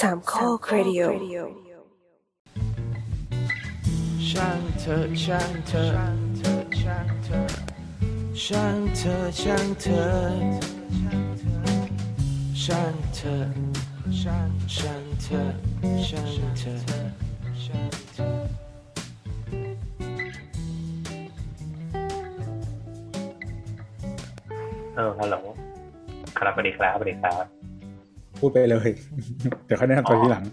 สามข้อครดิโอช่างเธอช่างเธอช่างเธอช่างเธอช่างเธอช่างเธอช่างช่างเธอช่างเธอช่างเธอเออฮัลโหลครับสวัสดีครับสวัสดีครับ พูดไปเลย เดี๋ยวเขาแนะนำตัวทีหลัง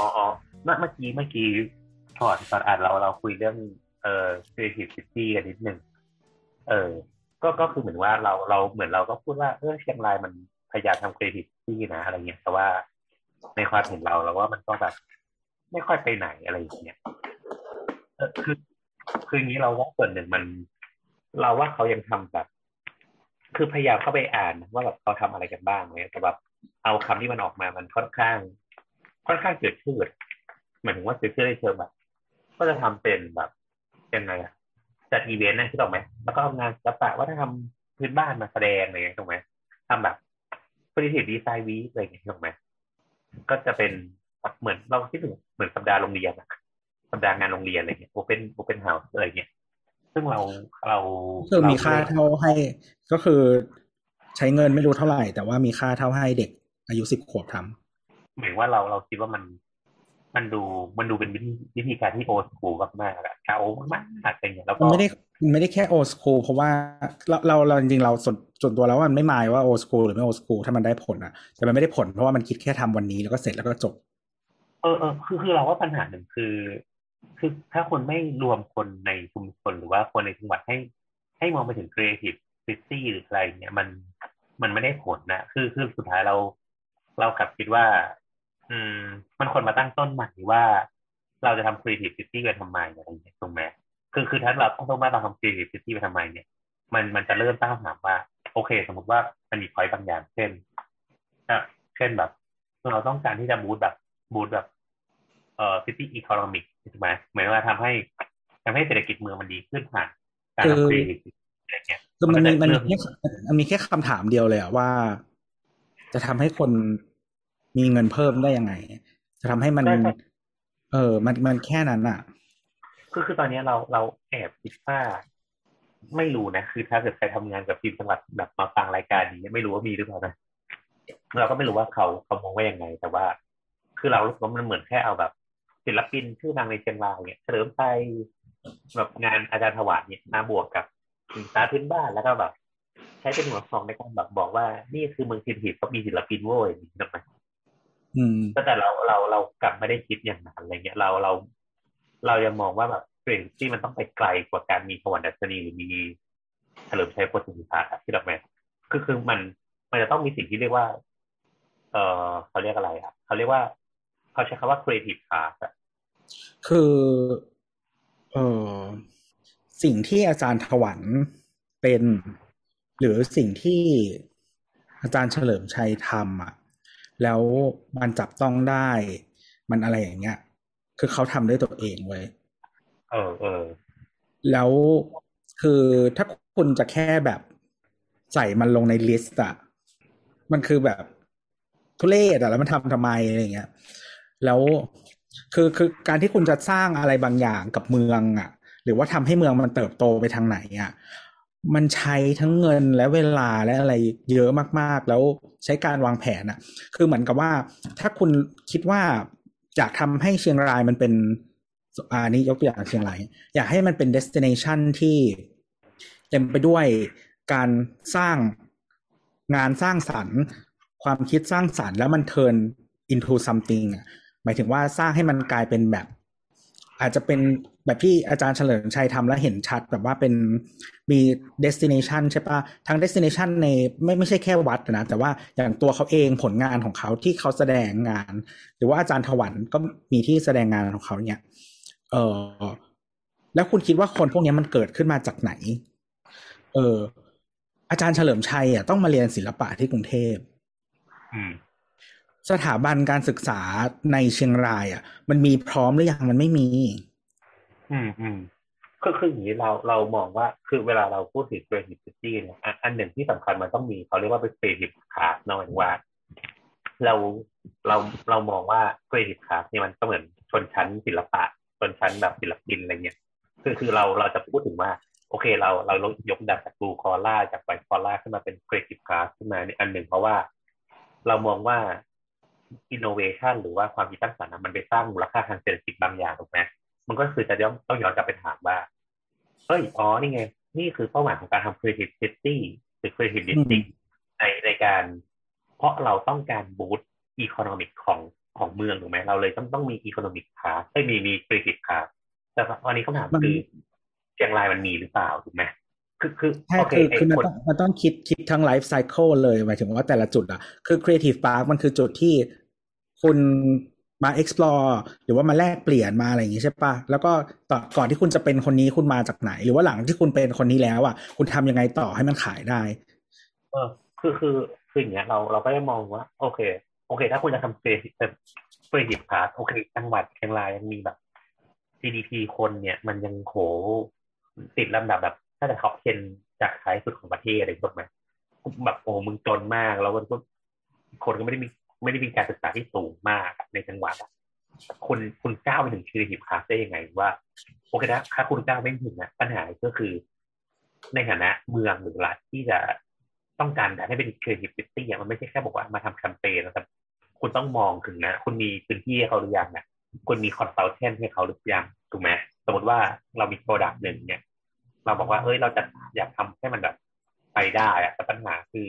อ๋ออ๋อเมื่อเมื่อกี้เมื่อกี้ก่อนตอนอ่านเราเราคุยเรื่องเอ่อ creative city กันนิดนึงเออ ก็ก็คือเหมือนว่าเราเราเหมือนเราก็พูดว่าเออเชียงรายมันพยายามทำ creative city นะอะไรเงี้ยแต่ว่าในความเห็นเราเราว่ามันก็แบบ ไม่ค่อยไปไหนอะไรอย่างเงี้ยเออคือคืออย่างนี้เราว่าส่วนหนึ่งมัน เราว่าเขายังทำแบบ คือพยายามเข้าไปอ่านว่าแบบเขาทำอะไรกันบ้างเนี่ยแต่แบบ เอาคำที่มันออกมามันค่อนข้าง ค่อนข้างเกิดชื่อหมายถึงว่าเกิดชื่อในเชิงแบบ ก็จะทำเป็นแบบยังไงอะจัดอีเวนต์นะที่ถูกไหมแล้วก็เอางานศิลปะว่าถ้าทำพื้นบ้านมาแสดงอะไรอย่างเงี้ยถูกไหมทำแบบ creative design week อะไรอย่างเงี้ยถูกไหมก็จะเป็นแบบเหมือนเราคิดถึงเหมือนสัปดาห์โรงเรียนอะสัปดาห์งานโรงเรียนอะไรเงี้ย open open house อะไรเงี้ยซึ่งเราเราคือมีค่าเรเท่าให้ ก็คือ ใช้เงินไม่รู้เท่าไหร่ แต่ว่ามีค่าเท่าให้เด็กอายุสิบขวบทำหมายว่าเราเราคิดว่ามันมันดูมันดูเป็นวิธีวิธีการที่ old school มากๆอะเก่ามากๆอะไรเงี้ยแล้วก็มันไม่ได้มันไม่ได้แค่ old school เพราะว่าเราเราเราจริงๆเราส่วนส่วนตัวแล้วมันไม่หมายว่า old school หรือไม่ old school ถ้ามันได้ผลอะแต่มันไม่ได้ผลเพราะว่ามันคิดแค่ทำวันนี้แล้วก็เสร็จแล้วก็จบ เออเออคือคือเราว่าปัญหาหนึ่งคือ คือถ้าคนไม่รวมคนในชุมชนหรือว่าคนในจังหวัดให้ ให้มองไปถึง creative city หรืออะไรเนี่ยมัน มันไม่ได้ผลนะคือคือสุดท้ายเรา เรากลับคิดว่า อืม มันคนมาตั้งต้นใหม่ว่า เราจะทำ creative city ไปทำไมอะไรอย่างเงี้ยถูกไหมคือคือถ้าเราต้องต้องมาเราทำ creative city ไปทำไมเนี่ย มันมันจะเริ่มตั้งคำถามว่า โอเค สมมติว่ามันมีพอยต์บางอย่าง เช่นอะเช่นแบบ เราต้องการที่จะบูตแบบบูตแบบเอ่อ city economic ถูกไหมหมายว่าทำให้ทำให้เศรษฐกิจเมืองมันดีขึ้นผ่านการคือทำ creative city อะไรเงี้ย คือมันมีมันก็มีจะแค่มันมีแค่คำถามเดียวเลยอะว่า จะทำให้คนมีเงินเพิ่มได้ยังไง จะทำให้มันใช่ใช่เออ มันมันแค่นั้นอะคือคือตอนนี้เราเราแอบคิดว่าไม่รู้นะ คือถ้าเกิดใครทำงานกับทีมจังหวัดแบบมาฟังรายการนี้ไม่รู้ว่ามีหรือเปล่านะเราก็ไม่รู้ว่าเขาเขามองว่ายังไง แต่ว่า คือเรารู้สึกว่ามันเหมือนแค่เอาแบบ ศิลปินชื่อดังในเชียงรายเนี่ยเฉลิมไทยแบบงานอาจารย์ถวายเนี่ยมาบวกกับ สินค้าพื้นบ้านแล้วก็แบบ ใช้เป็นหัวฟองในการแบบบอกว่า นี่คือเมืองศิลปินเขามีศิลปินโว้ยอย่างนี้นะอืมก็แต่เราเราเรากลับไม่ได้คิดอย่างนั้นอะไรเงี้ย เราเรา เรายังมองว่าแบบเทรนที่มันต้องไปไกลกว่าการมีสวรรค์ดัชนีหรือมีเฉลิมชัยโพธิพิพาทที่เราแม่คือคือมันมันจะต้องมีสิ่งที่เรียกว่า เออเขาเรียกอะไรอะเขาเรียกว่าเขาใช้คำว่า creative path อะคือ เออ สิ่งที่อาจารย์ถวันเป็น หรือสิ่งที่อาจารย์เฉลิมชัยทำอะแล้วมันจับต้องได้มันอะไรอย่างเงี้ย คือเขาทำด้วยตัวเองเว้ยเออเออแล้วคือถ้าคุณจะแค่แบบใส่มันลงในลิสต์อะมันคือแบบทุเรศอะแล้วมันทำทำไมอะไรอย่างเงี้ย แล้วคือคือการที่คุณจะสร้างอะไรบางอย่างกับเมืองอะ หรือว่าทำให้เมืองมันเติบโตไปทางไหนอะมันใช้ทั้งเงินและเวลาและอะไรเยอะมากๆ แล้วใช้การวางแผนอะคือเหมือนกับว่าถ้าคุณคิดว่าอยากทำให้เชียงรายมันเป็นอ่านี่ยกตัวอย่างเชียงราย อยากให้มันเป็น destination ที่เต็มไปด้วยการสร้างงานสร้างสรรค์ ความคิดสร้างสรรค์แล้วมัน turn into something อะหมายถึงว่าสร้างให้มันกลายเป็นแบบ อาจจะเป็นแบบที่อาจารย์เฉลิมชัยทำแล้วเห็นชัดแบบว่าเป็นมี destination ใช่ปะทั้ง destination ในไม่ไม่ใช่แค่วัดนะแต่ว่าอย่างตัวเขาเองผลงานของเขาที่เขาแสดงงาน หรือว่าอาจารย์ถวันก็มีที่แสดงงานของเขาเนี่ยเออแล้วคุณคิดว่าคนพวกนี้มันเกิดขึ้นมาจากไหน เอออาจารย์เฉลิมชัยอะต้องมาเรียนศิลปะที่กรุงเทพอืม สถาบันการศึกษาในเชียงรายอะ มันมีพร้อมหรือยังมันไม่มี อืมอืมคือคืออย่างนี้เราเรามองว่าคือเวลาเราพูดถึง creativity เนี่ยอันหนึ่งที่สำคัญมันต้องมีเขาเรียกว่าเป็น creative path เนอะหมายว่า เราเราเรามองว่า creative class เนี่ยมันก็เหมือนชนชั้นศิลปะชนชั้นแบบศิลปินอะไรเงี้ยคือคือเราเราจะพูดถึงว่า โอเคเราเรายกระดับจาก blue collar จาก white collar ขึ้นมาเป็น creative class ขึ้นมาในอันหนึ่งเพราะว่า เรามองว่า อินโนเวชันหรือว่าความคิดสร้างสรรค์มันไปสร้างมูลค่าทางเศรษฐกิจบางอย่างถูกไหมมันก็คือจะต้องต้องย้อนกลับไปถามว่าเฮ้ยอ๋อนี่ไง นี่คือเป้าหมายของการทำ creative city หรือ creative district ในในการ เพราะเราต้องการ boost economic ของของเมืองถูกไหมเราเลยต้องต้องมี economic class ไม่มีมี creative class แต่ตอนนี้คำถามคือเชียงรายมันมีหรือเปล่าถูกไหมคือคือใช่โอเคคือไอ้คือมันคนต้องมันต้องคิดคิดทั้ง life cycle เลยหมายถึงว่าแต่ละจุดอะคือ Creative Park มันคือจุดที่ คุณมา explore หรือว่ามาแลกเปลี่ยนมาอะไรอย่างงี้ใช่ปะแล้วก็ต่อก่อนที่คุณจะเป็นคนนี้คุณมาจากไหน หรือว่าหลังที่คุณเป็นคนนี้แล้วอะ คุณทำยังไงต่อให้มันขายได้ เออ คือคือคืออย่างเงี้ยเราเราก็ได้มองว่า โอเค โอเค ถ้าคุณจะทำ creative creative class โอเคจังหวัดเชียงรายยังมีแบบ GDP คนเนี่ย มันยังโหติดลำดับแบบถ้าจะ top 10จากท้ายสุดของประเทศอะไรถูกไหมแบบโอ้มึงจนมาก แล้วก็คนก็ไม่ได้มี ไม่ได้มีการศึกษาที่สูงมากในจังหวัดคุณคุณก้าวไปถึง creative class ได้ยังไงว่าโอเคนะถ้าคุณก้าวไม่ถึงนะปัญหาก็คือ ในฐานะเมืองหรือรัฐที่จะต้องการให้เป็น creative city มันไม่ใช่แค่บอกว่ามาทำแคมเปญนะครับคุณต้องมองถึงนะ คุณมีพื้นที่ให้เขาหรือยังนะคุณมี consultant ให้เขาหรือยังถูกไหมสมมติว่าเรามี product หนึ่งเนี่ย เราบอกว่าเฮ้ยเราจะอยากทำให้มันแบบไปได้อะแต่ปัญหาคือ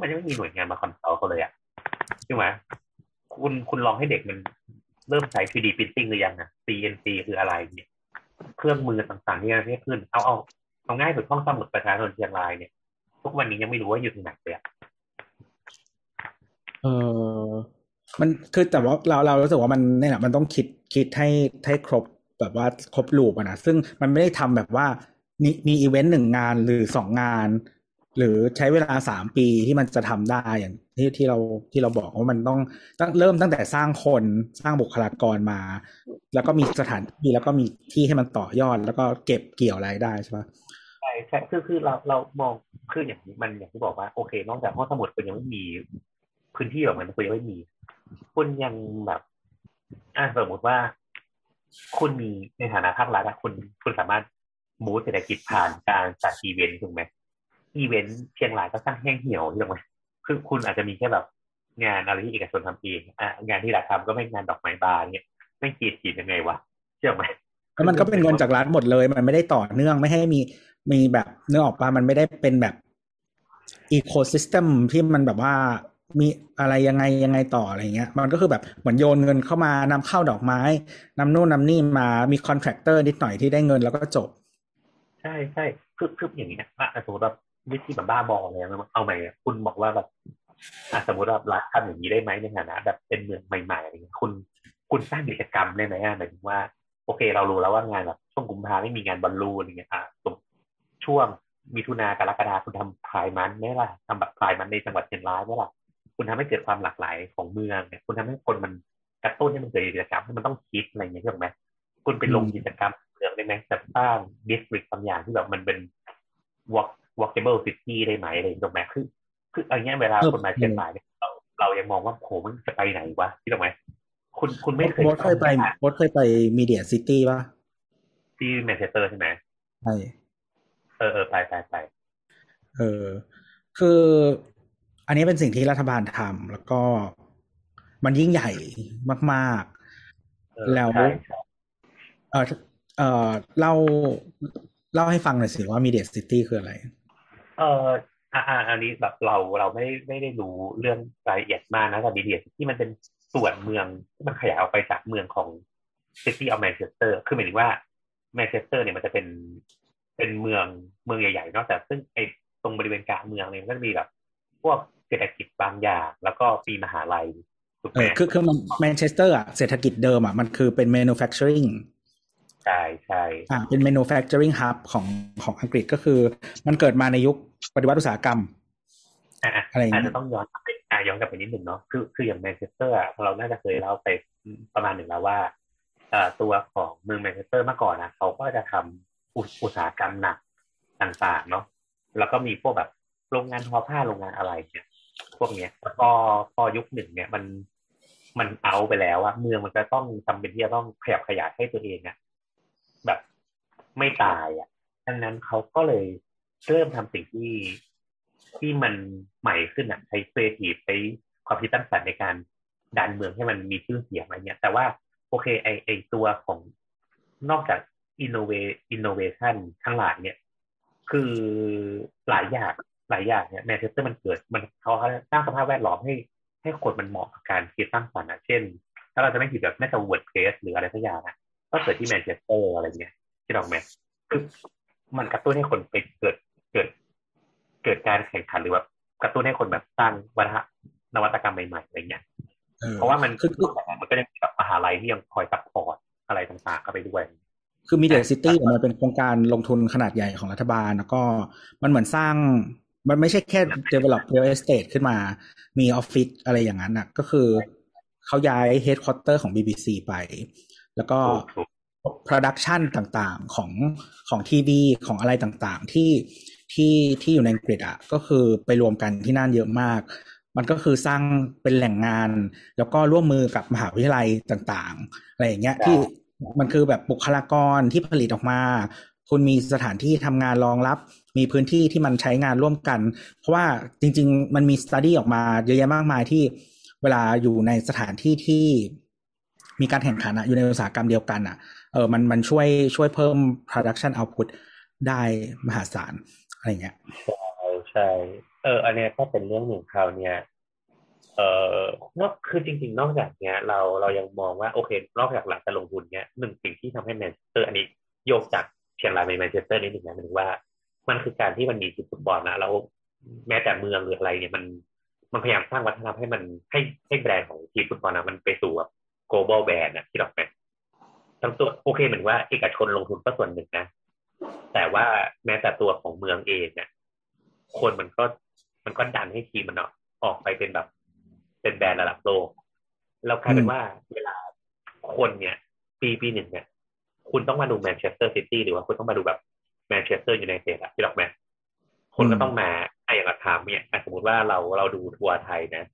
มันยังไม่มีหน่วยงานมา consult เขาเลยอะ ใช่ไหมคุณคุณลองให้เด็กมันเริ่มใช้ 3D printing หรือยังนะ CNC คืออะไรเนี่ย เครื่องมือต่างๆที่ประเทศขึ้น เอาเอาเอาง่ายสุดห้องสมุดประชาชนเชียงรายเนี่ย ทุกวันนี้ยังไม่รู้ว่าอยู่ตรงไหนเลยอะเออมันคือแต่ว่าเราเรารู้สึกว่ามันเนี่ยแหละมันต้องคิดคิดให้ให้ครบแบบว่าครบลูปอะนะซึ่งมันไม่ได้ทำแบบว่ามีมีอีเวนต์หนึ่งงานหรือสองงาน หรือใช้เวลาสามปีที่มันจะทำได้อย่างที่ที่เราที่เราบอกว่ามันต้องตั้งเริ่มตั้งแต่สร้างคนสร้างบุคลากรมา แล้วก็มีสถานที่แล้วก็มีที่ให้มันต่อยอด แล้วก็เก็บเกี่ยวรายได้ใช่ปะใช่ใช่คือคือเราเรามองคืออย่างนี้มันอย่างที่บอกว่าโอเค นอกจากห้องสมุดคุณยังไม่มี พื้นที่แบบนั้นคุณยังไม่มีคุณยังแบบอ่าสมมติว่า คุณมีในฐานะภาครัฐคุณคุณสามารถมูฟเศรษฐกิจผ่านการจัดอีเวนต์ถูกไหม อีเวนต์เชียงรายก็สร้างแห้งเหี่ยวถูกไหมคือคุณอาจจะมีแค่แบบงานอะไรที่เอกชนทำเองอะงานที่รัฐทำก็ไม่งานดอกไม้บานเนี่ยไม่กีดกีดยังไงวะเชื่อไหมแล้วมันก็เป็นเงินจากรัฐหมดเลย มันไม่ได้ต่อเนื่องไม่ให้มีมีแบบเนื้อออกปะมันไม่ได้เป็นแบบอีโคซิสเต็มที่มันแบบว่ามีอะไรยังไงยังไงต่ออะไรเงี้ย มันก็คือแบบเหมือนโยนเงินเข้ามานำเข้าดอกไม้นำนู่นนำนี่มามีคอนแทคเตอร์นิดหน่อยที่ได้เงินแล้วก็จบ ใช่ใช่คือคืออย่างนี้นะอะสมมติว่า วิธีแบบบ้าบออะไรเลยเอาใหม่คุณบอกว่าแบบอะสมมติว่ารัฐทำอย่างนี้ได้ไหมในฐานะแบบเป็นเมืองใหม่ๆอะไรเงี้ยคุณคุณสร้างกิจกรรมได้ไหมอะหมายถึงว่า โอเค เรารู้แล้วว่างานแบบช่วงกุมภาไม่มีงานบอลลูนอย่างเงี้ยอะช่วงมิถุนากรกฎาคุณทำพายมันไหมล่ะทำแบบพายมันในจังหวัดเชียงรายไหมล่ะคุณทำให้เกิดความหลากหลายของเมืองเนี่ยคุณทำให้คนมันกระตุ้นให้มันเกิดกิจกรรมให้มันต้องคิดอะไรอย่างเงี้ยถูกไหมคุณไปลงกิจกรรมเมืองได้ไหมจะสร้าง district บางอย่างที่แบบมันเป็น walk walkable city ได้ไหมอะไรอย่างเงี้ยถูกไหมคือคืออันเนี้ยเวลาเออคนมาเชียงรายเนี่ยเราเรายังมองว่าโหมันจะไปไหนวะที่ถูกไหมคุณคุณไม่เคยโบทเคยไปโบทเคยไป MediaCity ป่ะที่แมนเชสเตอร์ใช่ไหมใช่เออเออไปไปไปเออ คืออันนี้เป็นสิ่งที่รัฐบาลทำแล้วก็มันยิ่งใหญ่มากเออแล้วใช่ใช่ๆเออเออเล่าเล่าให้ฟังหน่อยสิว่า MediaCity คืออะไร เอออ่าอ่าอันนี้แบบเราเราไม่ไม่ได้รู้เรื่องรายละเอียดมากนะแต่ MediaCity มันเป็นส่วนเมืองที่มันขยายออกไปจากเมืองของ City of Manchester คือหมายถึงว่าแมนเชสเตอร์เนี่ยมันจะเป็นเป็นเมืองเมืองใหญ่ๆเนอะแต่ซึ่งไอ้ตรงบริเวณกลางเมืองเนี่ยมันก็จะมีแบบพวกเศรษฐกิจบางอย่าง แล้วก็มีมหาลัยถูกไหม เออคือคือมันแมนเชสเตอร์อะเศรษฐกิจเดิมอะมันคือเป็น manufacturing ใช่ใช่อ่าเป็น manufacturing hub ของของอังกฤษก็คือ มันเกิดมาในยุคปฏิวัติอุตสาหกรรมอะอะอะไรอย่างเงี้ยอาจยจะต้องย้อนกลับไปอะย้อนกลับไปนิดหนึ่งเนาะคือคืออย่างแมนเชสเตอร์อะเราน่าจะเคยเล่าไปประมาณหนึ่งแล้วว่าเอ่อตัวของเมืองแมนเชสเตอร์เมื่อก่อนนะเขาก็จะทำอุตอุตสาหกรรมหนักต่างๆเนาะแล้วก็มีพวกแบบโรงงานทอผ้าโรงงานอะไรเนี่ยพวกเนี้ยแล้วก็พอยุคหนึ่งเนี่ยมันมันเอาไปแล้วอะเมืองมันก็ต้องจำเป็นที่จะต้องขยับขยายให้ตัวเองอะ แบบไม่ตายอะดังนั้นเขาก็เลยเริ่มทำสิ่งที่ที่มันใหม่ขึ้นอะใช้ครีเอทีฟใช้ความคิดสร้างสรรค์ในการดันเมืองให้มันมีชื่อเสียงอะไรเงี้ย แต่ว่าโอเคไอไอตัวของนอกจากอินโนเวอินโนเวชันทั้งหลายเนี่ย คือหลายอย่างหลายอย่างเนี่ยแมนเชสเตอร์มันเกิด มันเขาสร้างสภาพแวดล้อมให้ให้คนมันเหมาะกับการคิดสร้างสรรค์นะเช่น ถ้าเราจะไม่ผิดแบบน่าจะ WordPress หรืออะไรสักอย่างนะ ก็เกิดที่แมนเชสเตอร์อะไรเงี้ยที่ดอกแมคือมันกระตุ้นให้คนไปเกิดเกิด เกิดการแข่งขันหรือว่ากระตุ้นให้คนแบบสร้างวัฒนนวัตกรรมใหม่ๆอะไรเงี้ยออเพราะว่ามันคือคือมันก็ยังมีแบบมหาลัยที่ยังคอย support อะไรต่างๆเข้าไปด้วยคือ MediaCity มันเป็นโครงการลงทุนขนาดใหญ่ของรัฐบาล แล้วก็มันเหมือนสร้าง มันไม่ใช่แค่ develop real estate ขึ้นมา มีออฟฟิศอะไรอย่างนั้นอะก็คือเขาย้าย headquarter ของ BBC ไป แล้วก็ถูก production ต่างๆของของทีวีของอะไรต่างๆ ที่ที่ที่อยู่ในอังกฤษอะก็คือไปรวมกันที่นั่นเยอะมาก มันก็คือสร้างเป็นแหล่งงาน แล้วก็ร่วมมือกับมหาวิทยาลัยต่างๆ อะไรอย่างเงี้ยที่มันคือแบบบุคลากรที่ผลิตออกมา คุณมีสถานที่ทำงานรองรับ มีพื้นที่ที่มันใช้งานร่วมกัน เพราะว่าจริง ๆ มันมีสต u d ดี้ออกมาเยอะแยะมากมายที่เวลาอยู่ในสถานที่ที่ มีการแข่งขันอะอยู่ในอุตสาหกรรมเดียวกันอะเออมันมันช่วยช่วยเพิ่ม production output ได้มหาศาลอะไรเงี้ยใช่ใช่เออ อันเนี้ยก็เป็นเรื่องหนึ่งคราวเนี้ยเออนอกคือจริง ๆ นอกจากเนี้ย เราเรายังมองว่าโอเค นอกจากหลักการลงทุนเนี้ยหนึ่งสิ่งที่ทำให้แมนเชสเตอร์อันนี้โยกจากเชียงรายไปแมนเชสเตอร์นิดหนึ่งนะหมายถึงว่า มันคือการที่มันมีทีมฟุตบอลนะแล้วแม้แต่เมืองหรืออะไรเนี่ยมันมันพยายามสร้างวัฒนธรรมให้มันให้ให้แบรนด์ของทีมฟุตบอลนะมันไปสู่แบบ global brand นะที่เราเป็นทั้งตัวโอเคเหมือนว่าเอกชนลงทุนก็ส่วนหนึ่งนะ แต่ว่าแม้แต่ตัวของเมืองเองเนี่ยคนมันก็มันก็ดันให้ทีมมันออกไปเป็นแบบ เป็นแบรนด์ระดับโลกแล้วกลายเป็นว่าเวลาคนเนี่ยปีปีหนึ่งเนี่ย คุณต้องมาดูแมนเชสเตอร์ซิตี้หรือว่าคุณต้องมาดูแบบแมนเชสเตอร์ยูไนเต็ดอะที่หรอกไหมคนก็ต้องมาไอ้อย่างเราถามเนี่ยสมมติว่าเราเราดูทัวร์ไทยนะ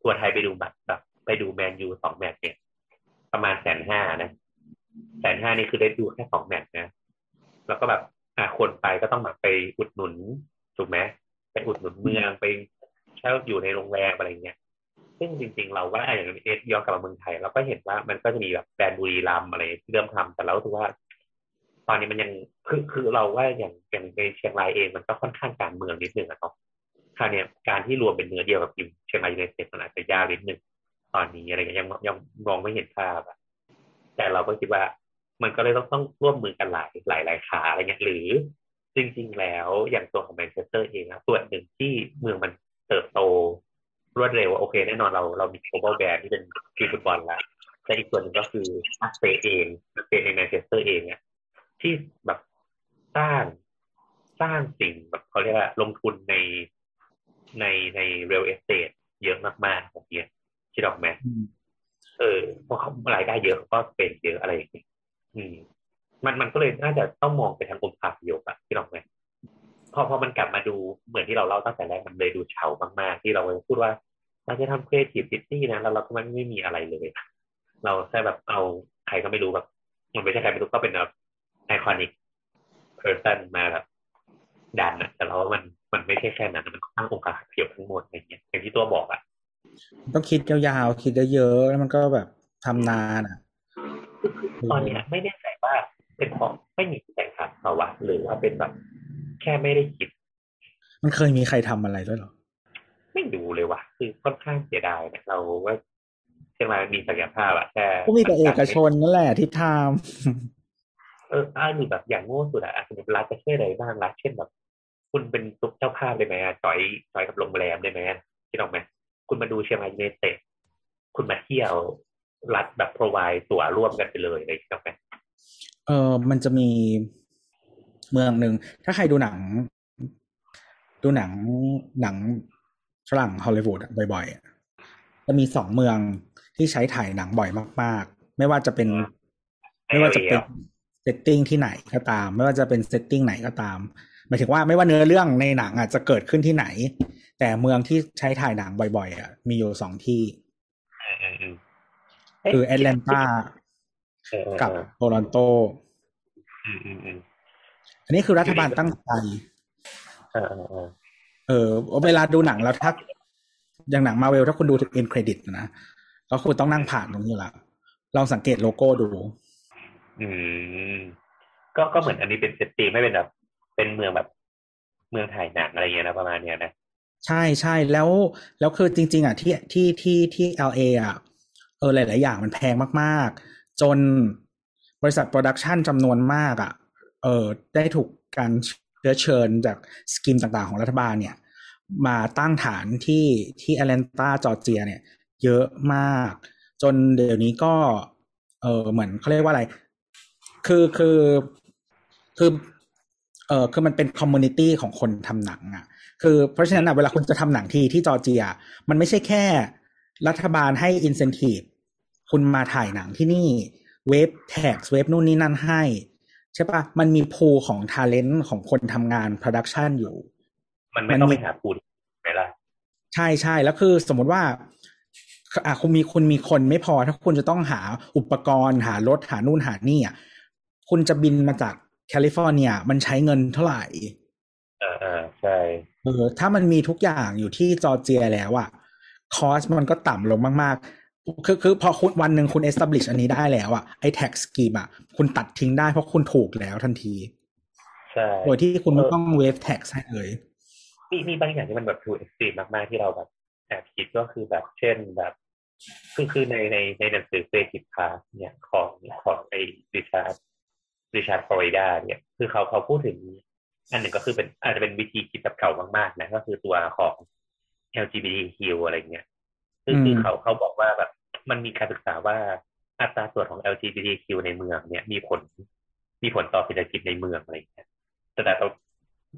ทัวร์ไทยไปดูแบบแบบไปดูแมนยูสองแมตช์เนี่ย ประมาณแสนห้านะแสนห้านี่คือได้ดูแค่สองแมตช์นะ แล้วก็แบบอะคนไปก็ต้องแบบไปอุดหนุนถูกไหมไปอุดหนุนเมืองไปเช่าอยู่ในโรงแรมอะไรเงี้ยซึ่งจริงๆ เราว่าอ่อย่างเอสย้อนกลับมาเมืองไทยเราก็เห็นว่ามันก็จะมีแบบแบรนด์บุรีรัมอะไรที่เริ่มทำแต่เราถือว่า ตอนนี้มันยังคือคือเราว่าอย่างอย่างในเชียงรายเองมันก็ค่อนข้างการเมืองนิดนึงอะเนาะคราวเนี้ยการที่รวมเป็นเนื้อเดียวกับทีมเชียงรายยูไนเต็ดมันอาจจะยากนิดนึง ตอนนี้อะไรเงี้ยยังยังมองไม่เห็นภาพอะแต่เราก็คิดว่ามันก็เลยต้องต้องร่วมมือกันหลายหลายหลายขาอะไรเงี้ยหรือจริง ๆ แล้วอย่างตัวของแมนเชสเตอร์เองนะส่วนหนึ่งที่เมืองมันเติบโตรวดเร็วโอเค แน่นอนเราเรามี global brand ที่เป็นทีมฟุตบอลแล้วแต่อีกส่วนหนึ่งก็คือนักเตะเองนักเตะในแมนเชสเตอร์เองเนี่ยที่แบบสร้างสร้างสิ่งแบบเขาเรียกว่าลงทุนในในใน real estate เยอะมากๆแบบเนี้ย คิดออกไหมอืมเออเพราะเขารายได้เยอะเขาก็เป็นเยอะอะไรอย่างเงี้ยอืม มันมันก็เลยน่าจะต้องมองไปทางองค์ภาพยพอะที่เราไหมพอพอมันกลับมาดูเหมือนที่เราเล่าตั้งแต่แรกมันเลยดูเฉามากๆ ที่เราพูดว่าเราจะทำ creative city นะแล้วเราก็มันไม่มีอะไรเลย เราแค่แบบเอาใครก็ไม่รู้แบบมันไม่ใช่ใครไม่รู้ก็เป็นแบบ iconic person มาแบบดันอะแต่เราว่ามันมันไม่ใช่แค่นั้นมันตั้งองค์การเกี่ยวทั้งหมดอะไรเงี้ยอย่างที่ตัวบอกอะ ต้องคิดยาวๆ คิดเยอะๆ แล้วมันก็แบบทำนานอะ ตอนเนี้ยไม่แน่ใจว่าเป็นเพราะไม่มีแข่งขันเปล่าวะหรือว่าเป็นแบบแค่ไม่ได้คิด มันเคยมีใครทำอะไรด้วยเหรอ ไม่ดูเลยว่ะ คือค่อนข้างเสียดายนะเราว่าเชียงรายมีศักยภาพอะแค่ก็มีแต่เอกชนนั่นแหละที่ทเออถ้ามีแบบอย่างโง่สุดอะอะสมมติรัฐจะช่วยอะไรบ้างรัฐเช่นแบบ คุณเป็นซุปเจ้าภาพได้ไหมอะจอยจอยกับโรงแรมได้ไหมคิดออกไหม คุณมาดูเชียงรายยูไนเต็ดคุณมาเที่ยวรัฐแบบพรอไวตั๋วร่วมกันไปเลยเลยคิดออกไหมำเออมันจะมีเมืองหนึ่ง ถ้าใครดูหนัง ดูหนังหนังฝรั่งฮอลลีวูดอะบ่อยๆอะจะมีสองเมืองที่ใช้ถ่ายหนังบ่อยมาก ๆ ไม่ว่าจะเป็น ไม่ว่าจะเป็น setting ที่ไหนก็ตาม ไม่ว่าจะเป็น setting ไหนก็ตาม หมายถึงว่าไม่ว่าเนื้อเรื่องในหนังอะจะเกิดขึ้นที่ไหน แต่เมืองที่ใช้ถ่ายหนังบ่อยๆอะมีอยู่สองที่อืมอืมอืมคือแอตแลนตาเออเออกับโตรอนโตอืมอืมอืมอันนี้คือรัฐบาลตั้งใจเออเออเออเออเวลาดูหนังแล้วถ้าอย่างหนังมาเวลถ้าคุณดูถึง end credit นะก็คุณต้องนั่งผ่านตรงนี้แหละลองสังเกตโลโก้ดู อืมก็ก็เหมือนอันนี้เป็น city ไหมเป็นแบบ เป็นเมืองแบบเมืองถ่ายหนังอะไรเงี้ยนะประมาณเนี้ยนะใช่ใช่แล้วแล้วคือจริง ๆ อะที่ที่ที่ที่ LA อะเออหลาย ๆ อย่างมันแพงมาก ๆ จนบริษัท production จำนวนมากอะเออได้ถูกการเชื้อเชิญจาก scheme ต่าง ๆ ของรัฐบาลเนี่ย มาตั้งฐานที่ที่แอตแลนตาจอร์เจีย เนี่ย เยอะมาก จนเดี๋ยวนี้ก็ เออเหมือนเขาเรียกว่าอะไร คือคือคือ เออคือมันเป็นคอมมูนิตี้ของคนทำหนังอ่ะ คือเพราะฉะนั้นอะเวลาคุณจะทำหนังทีที่จอร์เจีย มันไม่ใช่แค่รัฐบาลให้อินเซนティブคุณมาถ่ายหนังที่นี่ เว็บแท็กเว็บนู่นนี่นั่นให้ ใช่ปะมันมีพูของทาเลนต์ของคนทำงานโปรดักชันอยู่ มันไม่ต้อง มันมี ไปหาปูดไหมล่ะ ใช่ใช่แล้วคือสมมติว่าอ่ะคุณมีคุณมีคนไม่พอ ถ้าคุณจะต้องหาอุปกรณ์หารถหานู่นหานี่อ่ะคุณจะบินมาจาก แคลิฟอร์เนียมันใช้เงินเท่าไหร่เออเออใช่เออถ้ามันมีทุกอย่างอยู่ที่จอร์เจียแล้วอะ cost มันก็ต่ำลงมากๆ คือคือพอคุณวันหนึ่งคุณ establish อันนี้ได้แล้วอะไอ้ tax scheme อะคุณตัดทิ้งได้เพราะคุณถูกแล้วทันทีใช่โดยที่คุณไม่ต้อง waive tax ให้เลยมีมีบางอย่างที่มันแบบ too extreme มากๆ ที่เราแบบแอบคิดก็คือแบบเช่นแบบคือคือในในในหนังสือเฟกิ p พาสเนี่ยของของไอ้Richard Richard Florida เนี่ยคือเขาเขาพูดถึง อันหนึ่งก็คือเป็นอาจจะเป็นวิธีคิดแบบเก่ามากๆนะก็คือตัวของ LGBTQ อะไรเงี้ยคือคือมเขาเขาบอกว่าแบบมันมีการศึกษาว่าอัตราส่วนของ LGBTQ ในเมืองเนี่ยมีผลมีผลต่อเศรษฐกิจในเมืองอะไรเงี้ยแต่แต่เรา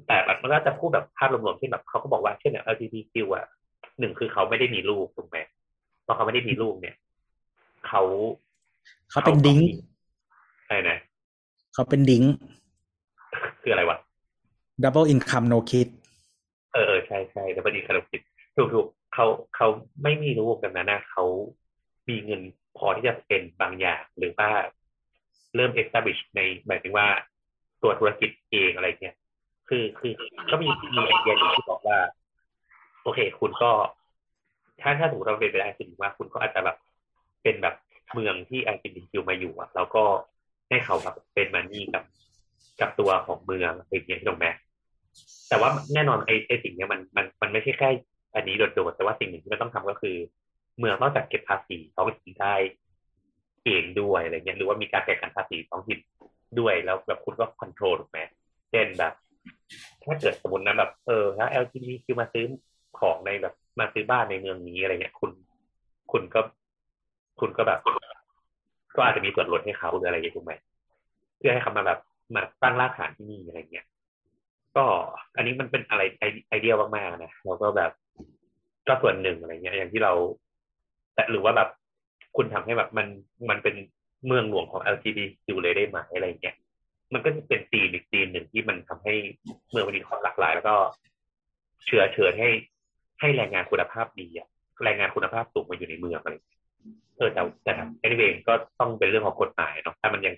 แต่มันก็จะพูดแบบภาพรวมๆที่แบบเขาก็บอกว่าเช่นเนี่ย LGBTQ อะหนึ่งคือเขาไม่ได้มีลูกถูกไหมพอเขาไม่ได้มีลูกเนี่ย เขาเขาเป็น DINK อะไรนะ เขาเป็น DINK คืออะไรวะ double income no kid เออเออใช่ใช่แต่พอดีคาร์บิดถูกถูกเขาเขาไม่มีลูกกันนะนะเขามีเงินพอที่จะเป็นบางอย่าง หรือว่าเริ่ม establish ในหมายถึงว่าตัวธุรกิจเองอะไรเงี้ยคือคือก็มีมีไอเดียอยู่ที่บอกว่า โอเค คุณก็ ถ้าถ้าสมมติเราเป็นไปได้คือว่าคุณก็อาจจะแบบเป็นแบบเมืองที่ LGBTQ มาอยู่อะแล้วก็ ให้เขาแบบเป็นมันนี่กับกับตัวของเมืองอะไรอย่างเงี้ยถูกไหมแต่ว่าแน่นอนไอ้ไอ้สิ่งเนี้ยมันมันมันไม่ใช่แค่อันนี้โดดๆแต่ว่าสิ่งหนึ่งที่มันต้องทำก็คือ เมืองนอกจากเก็บภาษีท้องถิ่นได้เองด้วยอะไรเงี้ยหรือว่ามีการแข่งขันภาษีท้องถิ่นด้วยแล้วแบบคุณก็คอนโทรลถูกไหมเช่นแบบ ถ้าเกิดสมมตินะแบบเออถ้า LGBTQ มาซื้อของในแบบมาซื้อบ้านในเมืองนี้อะไรเงี้ยคุณ คุณก็ คุณก็แบบ ก็อาจจะมีส่วนลดให้เขาหรืออะไรอย่างเงี้ยถูกไหมเพื่อให้เขามาแบบมาตั้งรากฐานที่นี่อะไรเงี้ยก็อันนี้มันเป็นอะไรไอไอเดียมากๆนะแล้วก็แบบก็ส่วนหนึ่งอะไรเงี้ย อย่างที่เรา แต่หรือว่าแบบคุณทำให้แบบมันมันเป็นเมืองหลวงของ LGBTQ เลยได้ไหมอะไรเงี้ยมันก็เป็นตีมอีกตีมหนึ่งที่มันทำให้เมืองมันมีความหลากหลาย แล้วก็เชื้อเชิญให้ให้แรงงานคุณภาพดีอะแรงงานคุณภาพสูงมาอยู่ในเมืองอะไร เออแต่แต่ anyway ก็ต้องเป็นเรื่องของกฎหมายเนาะถ้ามันยัง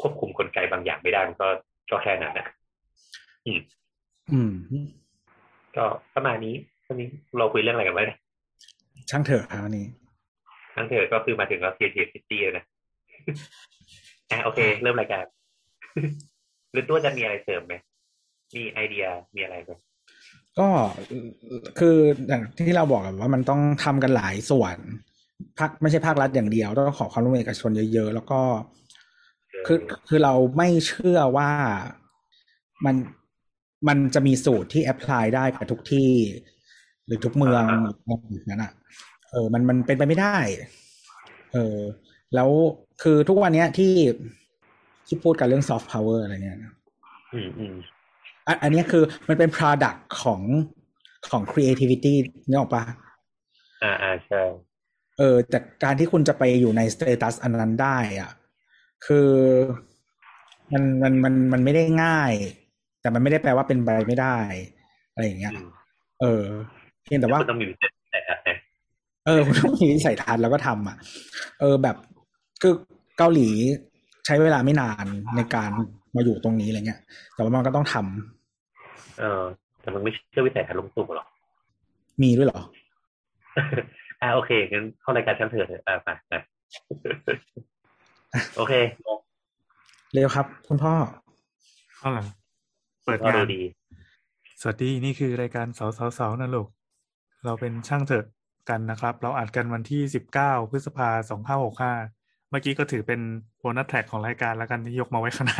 ควบคุมกลไกบางอย่างไม่ได้มันก็ก็แค่นั้นนะอืมก็ประมาณนี้วันนี้เราคุยเรื่องอะไรกันไว้เนี่ยช่างเถอะครับวันนี้ทั้งเธอก็คือมาถึงเรา tier tier city นะอะโอเค เริ่มรายการหรือตัวจะมีอะไรเสริมไหมมีไอเดียมีอะไรไหมก็คืออย่างที่เราบอกกันว่ามันต้องทำกันหลายส่วน ภาคไม่ใช่ภาครัฐอย่างเดียว ต้องขอความร่วมมือเอกชนเยอะๆ แล้วก็ คือคือเราไม่เชื่อว่ามันมันจะมีสูตรที่ apply ได้กับทุกที่ หรือทุกเมืองอย่างนั้นอะ เออ มันมันเป็นไปไม่ได้ เออ แล้วคือทุกวันเนี้ยที่ที่พูดกันเรื่องซอฟต์พาวเวอร์อะไรเนี่ยนะอืมอืมอันอันเนี้ยคือมันเป็น product ของของ creativity เนี่ยออกปะอ่าอ่าใช่ เออแต่การที่คุณจะไปอยู่ใน status อันนั้นได้อะ คือมันมันมันมันไม่ได้ง่าย แต่มันไม่ได้แปลว่าเป็นไปไม่ได้ อะไรอย่างเงี้ยอืมเออ เพียงแต่ว่าคุณต้องมีวิสัยทัศน์นะเออคุณต้องมีวิสัยทัศน์แล้วก็ทำอะ เออแบบคือเกาหลีใช้เวลาไม่นานในการมาอยู่ตรงนี้อะไรเงี้ย แต่ว่ามันก็ต้องทำเออ แต่มันไม่เชื่อวิสัยทัศน์ลุงตู่หรอกมีด้วยเหรอ อ่าโอเคงั้นเข้ารายการชั้นเถิดเถอะอ่าไปไปโอเคเร็วครับ คุณพ่อเอาล่ะเปิดก็งาดูนดี สวัสดีนี่คือรายการเสาเสาเสานะลูกเราเป็นช่างเถอะกันนะครับ เราอัดกันวันที่สิบเก้าพฤษภาสองห้าหกห้าเมื่อกี้ก็ถือเป็นโบนัสแท็กของรายการแล้วกันที่ยกมาไว้ข้างใน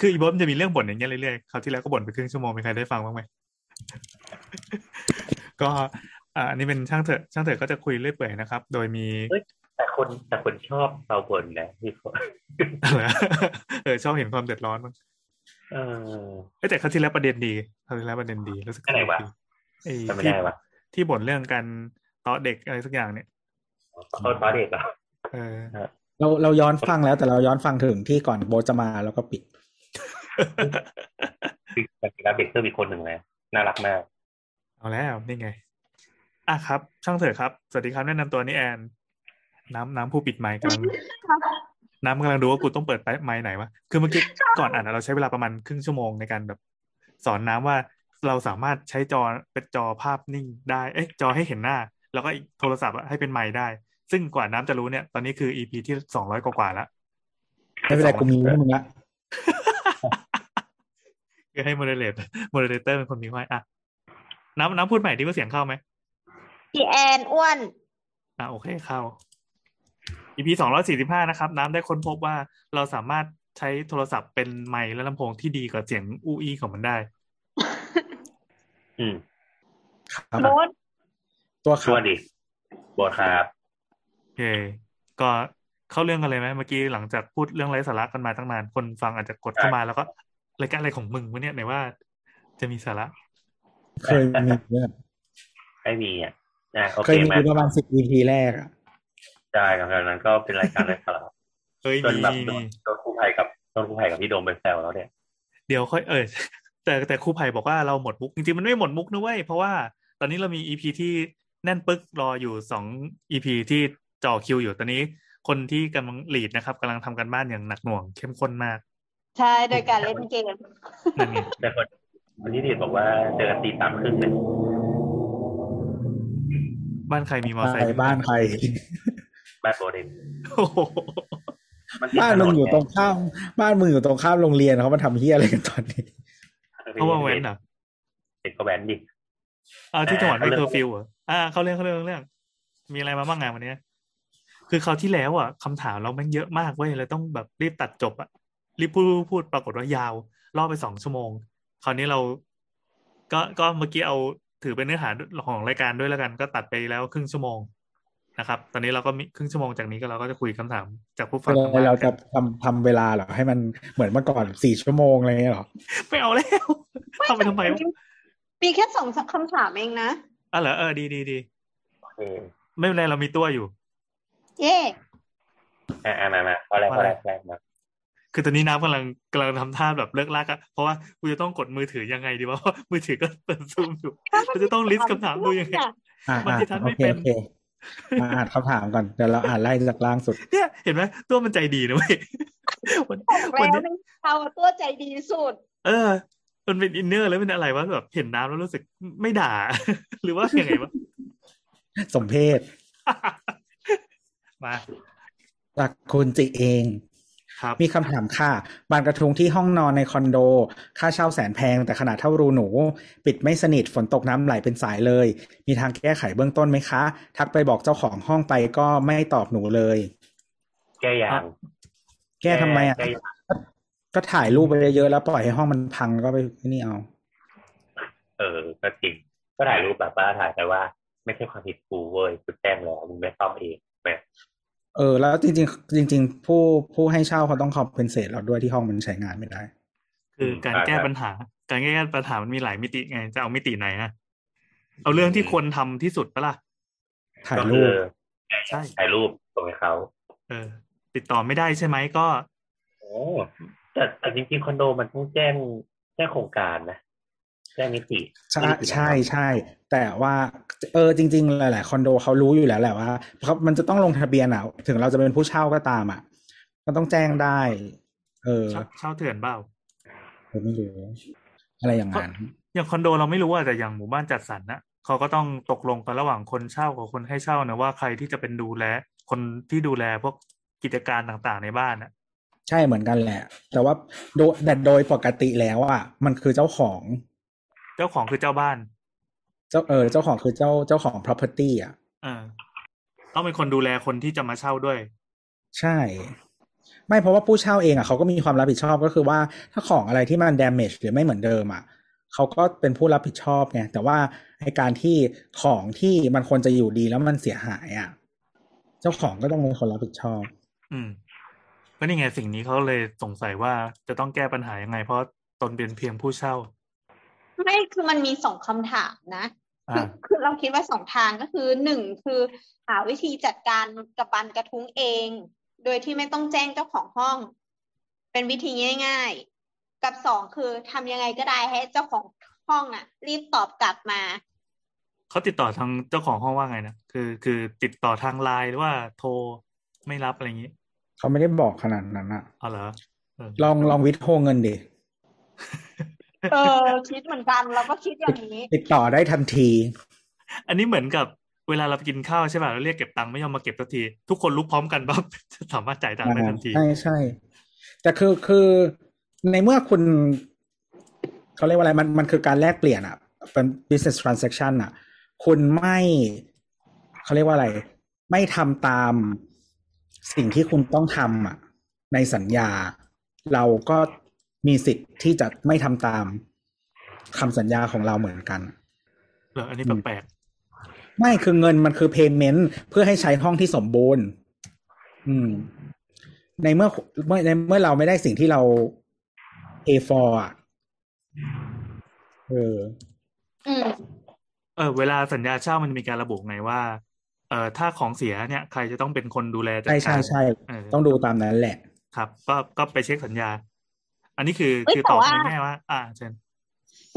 คืออีบอมจะมีเรื่องบ่นอย่างเงี้ยเรื่อยๆคราวที่แล้วก็บ่นไปครึ่งชั่วโมงมีใครได้ฟังบ้างไหมก็ อ่าอันนี้เป็นช่างเถอะช่างเถอะก็จะคุยเรื่อยเปื่อยนะครับ โดยมีแต่คนแต่คนชอบเตาบนนะที่คนเออชอบเห็นความเดือดร้อนมั้งเออเอ้ยแต่คราวที่แล้วประเด็นดีคราวที่แล้วประเด็นดีรู้สึกอะไรวะไอ้จำไม่ที่ได้วะที่บ่นเรื่องการต่อเด็กอะไรสักอย่างเนี่ยเขาตอนเด็กเหรอเออเราเราย้อนฟังแล้วแต่เราย้อนฟังถึงที่ก่อนโบทจะมาแล้วก็ปิดคือแต่เด็กเพิ่มอีกคนหนึ่งนะน่ารักมาก เอาแล้วนี่ไง อะครับ ช่างเถอะครับ สวัสดีครับแนะนำตัวนี่แอน น้ำน้ำผู้ปิดไมค์กำลังน้ำกำลังดูว่ากูต้องเปิดไมค์ไหนวะคือเมื่อกี้ก่อนอ่านอะเราใช้เวลาประมาณครึ่งชั่วโมงในการแบบ สอนน้ำว่าเราสามารถใช้จอเป็นจอภาพนิ่งได้ เอ้ยจอให้เห็นหน้า แล้วก็อีกโทรศัพท์อะให้เป็นไมค์ได้ ซึ่งกว่าน้ำจะรู้เนี่ย ตอนนี้คือ EP ที่สองร้อยกว่าๆแล้วไม่เป็นไรกูมีให้มึงละคือให้ moderate moderator เป็นคนมีไว้อะน้ำน้ำพูดใหม่ดิว่าเสียงเข้าไหม พี่แอนอ้วน อะโอเคเข้า EP สองร้อยสี่สิบห้านะครับ น้ำได้ค้นพบว่าเราสามารถใช้โทรศัพท์เป็นไมค์และลำโพงที่ดีกว่าเสียงอู้อี้ของมันได้ อืมครับโบ๊ทตัวครับสวัสดีโบ๊ทครับ โอเค ก็เข้าเรื่องกันเลยไหมเมื่อกี้หลังจากพูดเรื่องไร้สาระกันมาตั้งนาน คนฟังอาจจะกดเข้ามาแล้วก็รายการอะไรของมึงวะเนี่ยไหนว่า จะมีสาระเคยมีเนี่ยไม่มีอะ อะโอเคเคยมีมาประมาณสิบ EP แรกอะใช่ครับนั้นก็เป็นรายการไร้สาระเฮ้ยจนมีแบบโดมีนโดนคู่ภัยกับโดนคู่ภัยกับพี่โดมไปแซวแล้วเนี่ย เดี๋ยวค่อยเออแต่แต่ครูไผ่บอกว่าเราหมดมุก จริงๆ มันไม่หมดมุกนะเว้ยเพราะว่าตอนนี้เรามี EP ที่แน่นปึ๊กรออยู่สอง EP ที่จ่อคิวอยู่ตอนนี้ คนที่กำลัง lead นะครับกำลังทำการบ้านอย่างหนักหน่วงเข้มข้นมากใช่โดยการเล่นเกมนั่นไงแต่คนคนที่ดีบอกว่าเจอกันตีสามครึ่งเนี่ย บ้านใครมีมอเตอร์ไซใครค์บ้านใครบ้านโบเดนโอ้โหมันติดบ้านถมึงนอยู่ไตรงข้ามบ้านมึงอยู่ตรงข้ามโรงเรียนเขามาทำเฮียอะไรกันตอนนี้เพราะว่าเว้นเหรอะเด็กก็แว้นดิอ่าที่จังหวัดไม่อ่าเคอร์ฟิวเหรออ่าเขาเรื่องเขาเรื่องเรื่อง มีอะไรมาบ้างงานวันเนี้ยคือคราวที่แล้วอะคำถามเราแม่งเยอะมากเว้ยเลยต้องแบบรีบตัดจบอะรีบพูดพูดพูดปรากฏว่ายาวล่อไปสองชั่วโมง คราวนี้เรา ก็ก็เมื่อกี้เอา ถือเป็นเนื้อหาของรายการด้วยแล้วกัน ก็ตัดไปแล้วครึ่งชั่วโมงนะครับ ตอนนี้เราก็มีครึ่งชั่วโมงจากนี้ก็เราก็จะคุยคำถามจากผู้ฟังทางบ้านเรากัจะนทำทำเวลาเหรอให้มันเหมือนเมื่อก่อนสี่ชั่วโมงอะไรเงี้ยเหรอไม่เอาแล้วทำไปทำไมวะมีแค่สองคำถามเองนะอะเหรอเออดีดีดีโอเคไม่เป็นไรเรามีตัวอยู่ เย่อ่ามามาข้อแรกข้อแรกข้อแรกมา คือตอนนี้น้ำกำลังกำลังทำท่าแบบเลิกลากอะเพราะว่ากูจะต้องกดมือถือยังไงดีวะเพราะมือถือก็เปิดซูมอยู่เราจะต้อง list คำถามดูยังไงอ่ามันไม่ทันโอเคไม่เคเป็นโอเคมาอ่านคำถามก่อนเดี๋ยวเราอ่านไล่จากล่างสุด เนี่ยเห็นไหมตัวมันใจดีนะเว้ยวันบอกวันแล้วนี้เป็นเราตัวใจดีสุด เออ มันเป็นอินเนอร์แล้วเป็นอะไรวะแบบเห็นน้ำแล้วรู้สึกไม่ด่า หรือว่ายังไงวะสมเพศมาจากคุณจิเองครับ มีคำถามค่ะ บานกระทุงที่ห้องนอนในคอนโด ค่าเช่าแสนแพงแต่ขนาดเท่ารูหนู ปิดไม่สนิทฝนตกน้ำไหลเป็นสายเลย มีทางแก้ไขเบื้องต้นไหมคะ ทักไปบอกเจ้าของห้องไปก็ไม่ตอบหนูเลย แก้ยางแก้ทำไมอะแก้ยางก็ถ่ายรูปไปเยอะๆแล้วปล่อยให้ห้องมันพังแล้วก็ไปนี่เอา เออ ก็จริง ก็ถ่ายรูปแบบว่าถ่ายแต่ว่า ไม่ใช่ความผิดกูเว้ยกูแจ้งแล้วมึงไม่ซ่อมเองแบบ เออ แล้วจริง ๆ จริง ๆ ผู้ผู้ให้เช่าเขาต้องคอมเพนเซตเราด้วยที่ห้องมันใช้งานไม่ได้ คือการแก้ปัญหา การแก้ปัญหามันมีหลายมิติไงจะเอามิติไหนอะเอาเรื่องที่ควรทำที่สุดปะล่ะถ่ายก็รูคือปใช่ถ่ายรูปส่งให้เขาเออ ติดต่อไม่ได้ใช่ไหมก็โอ้แต่แต่จริงๆคอนโดมันต้องแจ้งแจ้งโครงการนะ แจ้งนิติใช่ใช่ใช่ แต่ว่าเออจริง ๆ หลายๆคอนโดเขารู้อยู่แล้วแหละว่าเพราะมันจะต้องลงทะเบียนอะ ถึงเราจะเป็นผู้เช่าก็ตามอะก็ต้องแจ้งได้ เออเช่าเช่าเถื่อนเปล่าผมไม่รู้อะไรอย่างนั้นอย่างคอนโดเราไม่รู้ว่าแต่อย่างหมู่บ้านจัดสรรนะเขาก็ต้องตกลงกันระหว่างคนเช่ากับคนให้เช่านะว่าใครที่จะเป็นดูแล คนที่ดูแลพวกกิจการต่างๆในบ้านนะใช่เหมือนกันแหละ แต่ว่าโดยแต่โดยปกติแล้วอะมันคือเจ้าของ เจ้าของคือเจ้าบ้าน เจ้าเออ เจ้าของคือเจ้าเจ้าของ property อะเออต้องเป็นคนดูแลคนที่จะมาเช่าด้วย ใช่ ไม่เพราะว่าผู้เช่าเองอะเขาก็มีความรับผิดชอบก็คือว่าถ้าของอะไรที่มัน damage หรือไม่เหมือนเดิมอะเขาก็เป็นผู้รับผิดชอบไงแต่ว่าในการที่ของที่มันควรจะอยู่ดีแล้วมันเสียหายอะ เจ้าของก็ต้องเป็นคนรับผิดชอบ อืมก็นี่ไงสิ่งนี้เขาเลยสงสัยว่าจะต้องแก้ปัญหายังไง เพราะตนเป็นเพียงผู้เช่า ไม่คือมันมีสองคำถามนะคืออ่าคือเราคิดว่าสองทางก็คือหนึ่งคือหาวิธีจัดการกับบันกระทุ้งเอง โดยที่ไม่ต้องแจ้งเจ้าของห้อง เป็นวิธีง่าย ๆ กับสองคือทำยังไงก็ได้ให้เจ้าของห้องอะ รีบตอบกลับมาเขาติดต่อทางเจ้าของห้องว่าไงนะคือคือติดต่อทางไลน์หรือว่าโทรไม่รับอะไรอย่างนี้เขาไม่ได้บอกขนาดนั้นอะเอาเหรอเออลองลองวิทโทรเงินดิ เออคิดเหมือนกันเราก็คิดอย่างนี้ ติดต่อได้ทันที อันนี้เหมือนกับเวลาเราไปกินข้าวใช่ป่ะเราเรียกเก็บตังค์ไม่ยอมมาเก็บสักที ทุกคนรู้พร้อมกันปั๊บจะสามารถจ่ายตังค์ได้ทันที ใช่ใช่แต่คือคือในเมื่อคุณเขาเรียกว่าอะไรมันมันคือการแลกเปลี่ยนอะ เป็น business transaction อะ คุณไม่เขาเรียกว่าอะไร ไม่ทำตามสิ่งที่คุณต้องทำอะ ในสัญญา เราก็ มีสิทธิ์ที่จะไม่ทำตามคำสัญญาของเราเหมือนกันเหรออันนี้แปลกไม่คือเงินมันคือ payment เพื่อให้ใช้ห้องที่สมบูรณ์ อืม ในเมื่อเมื่อในเมื่อเราไม่ได้สิ่งที่เรา pay for อะเอออืมๆเออ เวลาสัญญาเช่ามันจะมีการระบุไงว่า เออถ้าของเสียเนี่ย ใครจะต้องเป็นคนดูแลจัดใช่กาใช่รใช่เออต้องดูตามนั้นแหละ ครับ ก็ก็ไปเช็คสัญญา อันนี้คือเอ้ยคือแต่ตอบว่าในแง่ว่า อ่าเช่น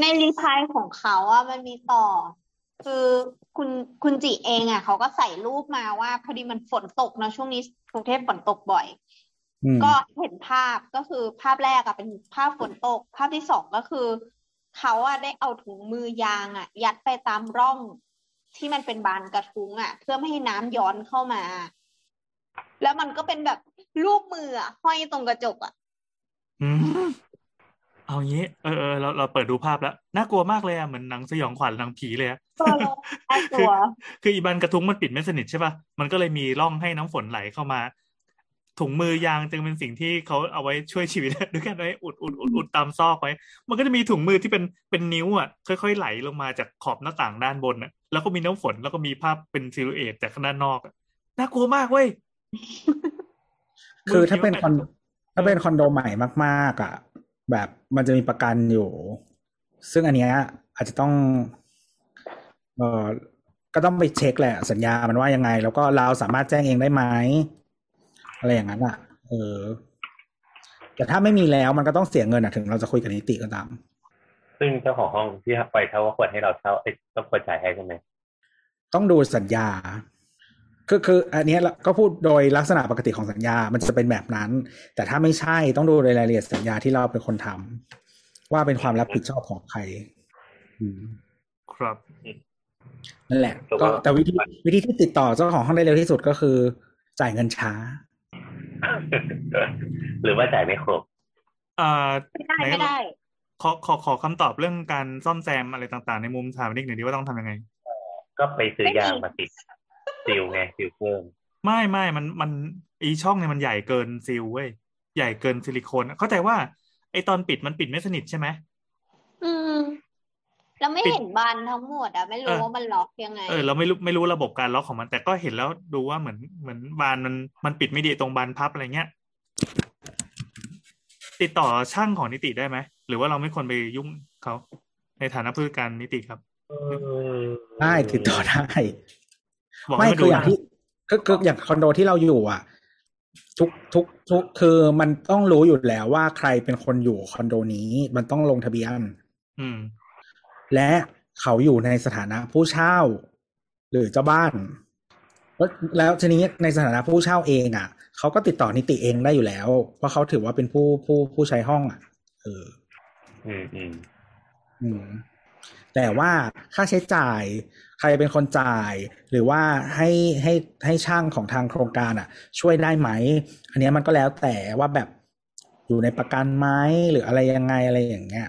ในรีพลายของเขาอะมันมีต่อ คือคุณคุณจิเองอะเขาก็ใส่รูปมาว่า พอดีมันฝนตกนะช่วงนี้กรุงเทพฝนตกบ่อยอืมก็เห็นภาพก็คือภาพแรกอะเป็นภาพฝนตก ภาพที่สองก็คือ เขาอะได้เอาถุงมือยางอะยัดไปตามร่องที่มันเป็นบานกระทุ้งอะเพื่อไม่ให้น้ำย้อนเข้ามา แล้วมันก็เป็นแบบรูปมืออะห้อยตรงกระจกอะ อืมเอางี้เออเออเราเราเปิดดูภาพแล้วน่ากลัวมากเลยอะเหมือนหนังสยองขวัญหนังผีเลยอะเออน่ากลัวคืออีบันกระทุ้งมันปิดไม่สนิทใช่ป่ะมันก็เลยมีร่องให้น้ำฝนไหลเข้ามา ถุงมือยางจึงเป็นสิ่งที่เขาเอาไว้ช่วยชีวิตด้วยกันไว้อุดอุดอุดอุดตามซอกไว้ มันก็จะมีถุงมือที่เป็นเป็นนิ้วอะ ค่อยๆไหลลงมาจากขอบหน้าต่างด้านบนอะ แล้วก็มีน้ำฝนแล้วก็มีภาพเป็นซิลูเอตจากด้านนอกอะน่ากลัวมากเว้ยคือถ้าเป็นมือคอน ถ้าเป็นคอนโดใหม่มากๆอะแบบมันจะมีประกันอยู่ ซึ่งอันเนี้ยอาจจะต้อง เออก็ต้องไปเช็คแหละ สัญญามันว่ายังไง แล้วก็เราสามารถแจ้งเองได้ไหมอะไรอย่างนั้นอะ เออ แต่ถ้าไม่มีแล้วมันก็ต้องเสียเงินอะถึงเราจะคุยกับนิติก็ตาม ซึ่งเจ้าของห้องที่ไปเช่าว่าควรให้เราเช่าเอ้ยต้องควรจ่ายให้ใช่ไหมต้องดูสัญญา คือคืออันเนี้ยเราก็พูดโดยลักษณะปกติของสัญญา มันจะเป็นแบบนั้น แต่ถ้าไม่ใช่ต้องดูรายละเอียดสัญญาที่เราเป็นคนทำว่าเป็นความรับผิดชอบของใครอืมครับนั่นแหละ ก็แต่วิธีวิธีที่ติดต่อเจ้าของห้องได้เร็วที่สุดก็คือ จ่ายเงินช้า หรือว่าจ่ายไม่ครบอ่าไม่ได้ไหนไม่ได้ ขอขอขอคำตอบเรื่องการซ่อมแซมอะไรต่างๆ ในมุมสถาปนิกหน่อยดีว่าต้องทำยังไง ก็ไปซื้อยางไม่มีมาติด seal ไง seal เพิ่มไม่ไม่มันมันอีช่องเนี่ยมันใหญ่เกิน seal เว้ยใหญ่เกินซิลิโคนเข้าใจว่า ไอตอนปิดมันปิดไม่สนิทใช่ไหมอืมเราไม่ปิดเห็นบานทั้งหมดอะเออไม่รู้ว่ามันล็อกยังไงเออเราไม่รู้ไม่รู้ระบบการล็อกของมัน แต่ก็เห็นแล้วดูว่าเหมือนเหมือนบานมันมันปิดไม่ดีตรงบานพับอะไรเงี้ยติดต่อช่างของนิติได้ไหมหรือว่าเราไม่ควรไปยุ่งเขาในฐานะผู้จัดการนิติครับได้ติดต่อได้บอก ไม่ให้มาคืดูออย่างนะที่ก็คืออย่างคอนโดที่เราอยู่อะ ทุกทุกทุกคือมันต้องรู้อยู่แล้วว่าใครเป็นคนอยู่คอนโดนี้ มันต้องลงทะเบียน อืม และเขาอยู่ในสถานะผู้เช่า หรือเจ้าบ้าน แล้วแล้วทีนี้ในสถานะผู้เช่าเองอะเขาก็ติดต่อนิติเองได้อยู่แล้ว เพราะเขาถือว่าเป็นผู้ผู้ผู้ใช้ห้องอะเออ อืมอืมอืม แต่ว่าค่าใช้จ่าย ใครเป็นคนจ่าย หรือว่าให้ให้ให้ช่างของทางโครงการอะ ช่วยได้ไหม อันเนี้ยมันก็แล้วแต่ว่าแบบอยู่ในประกันไหมหรืออะไรยังไงอะไรอย่างเงี้ย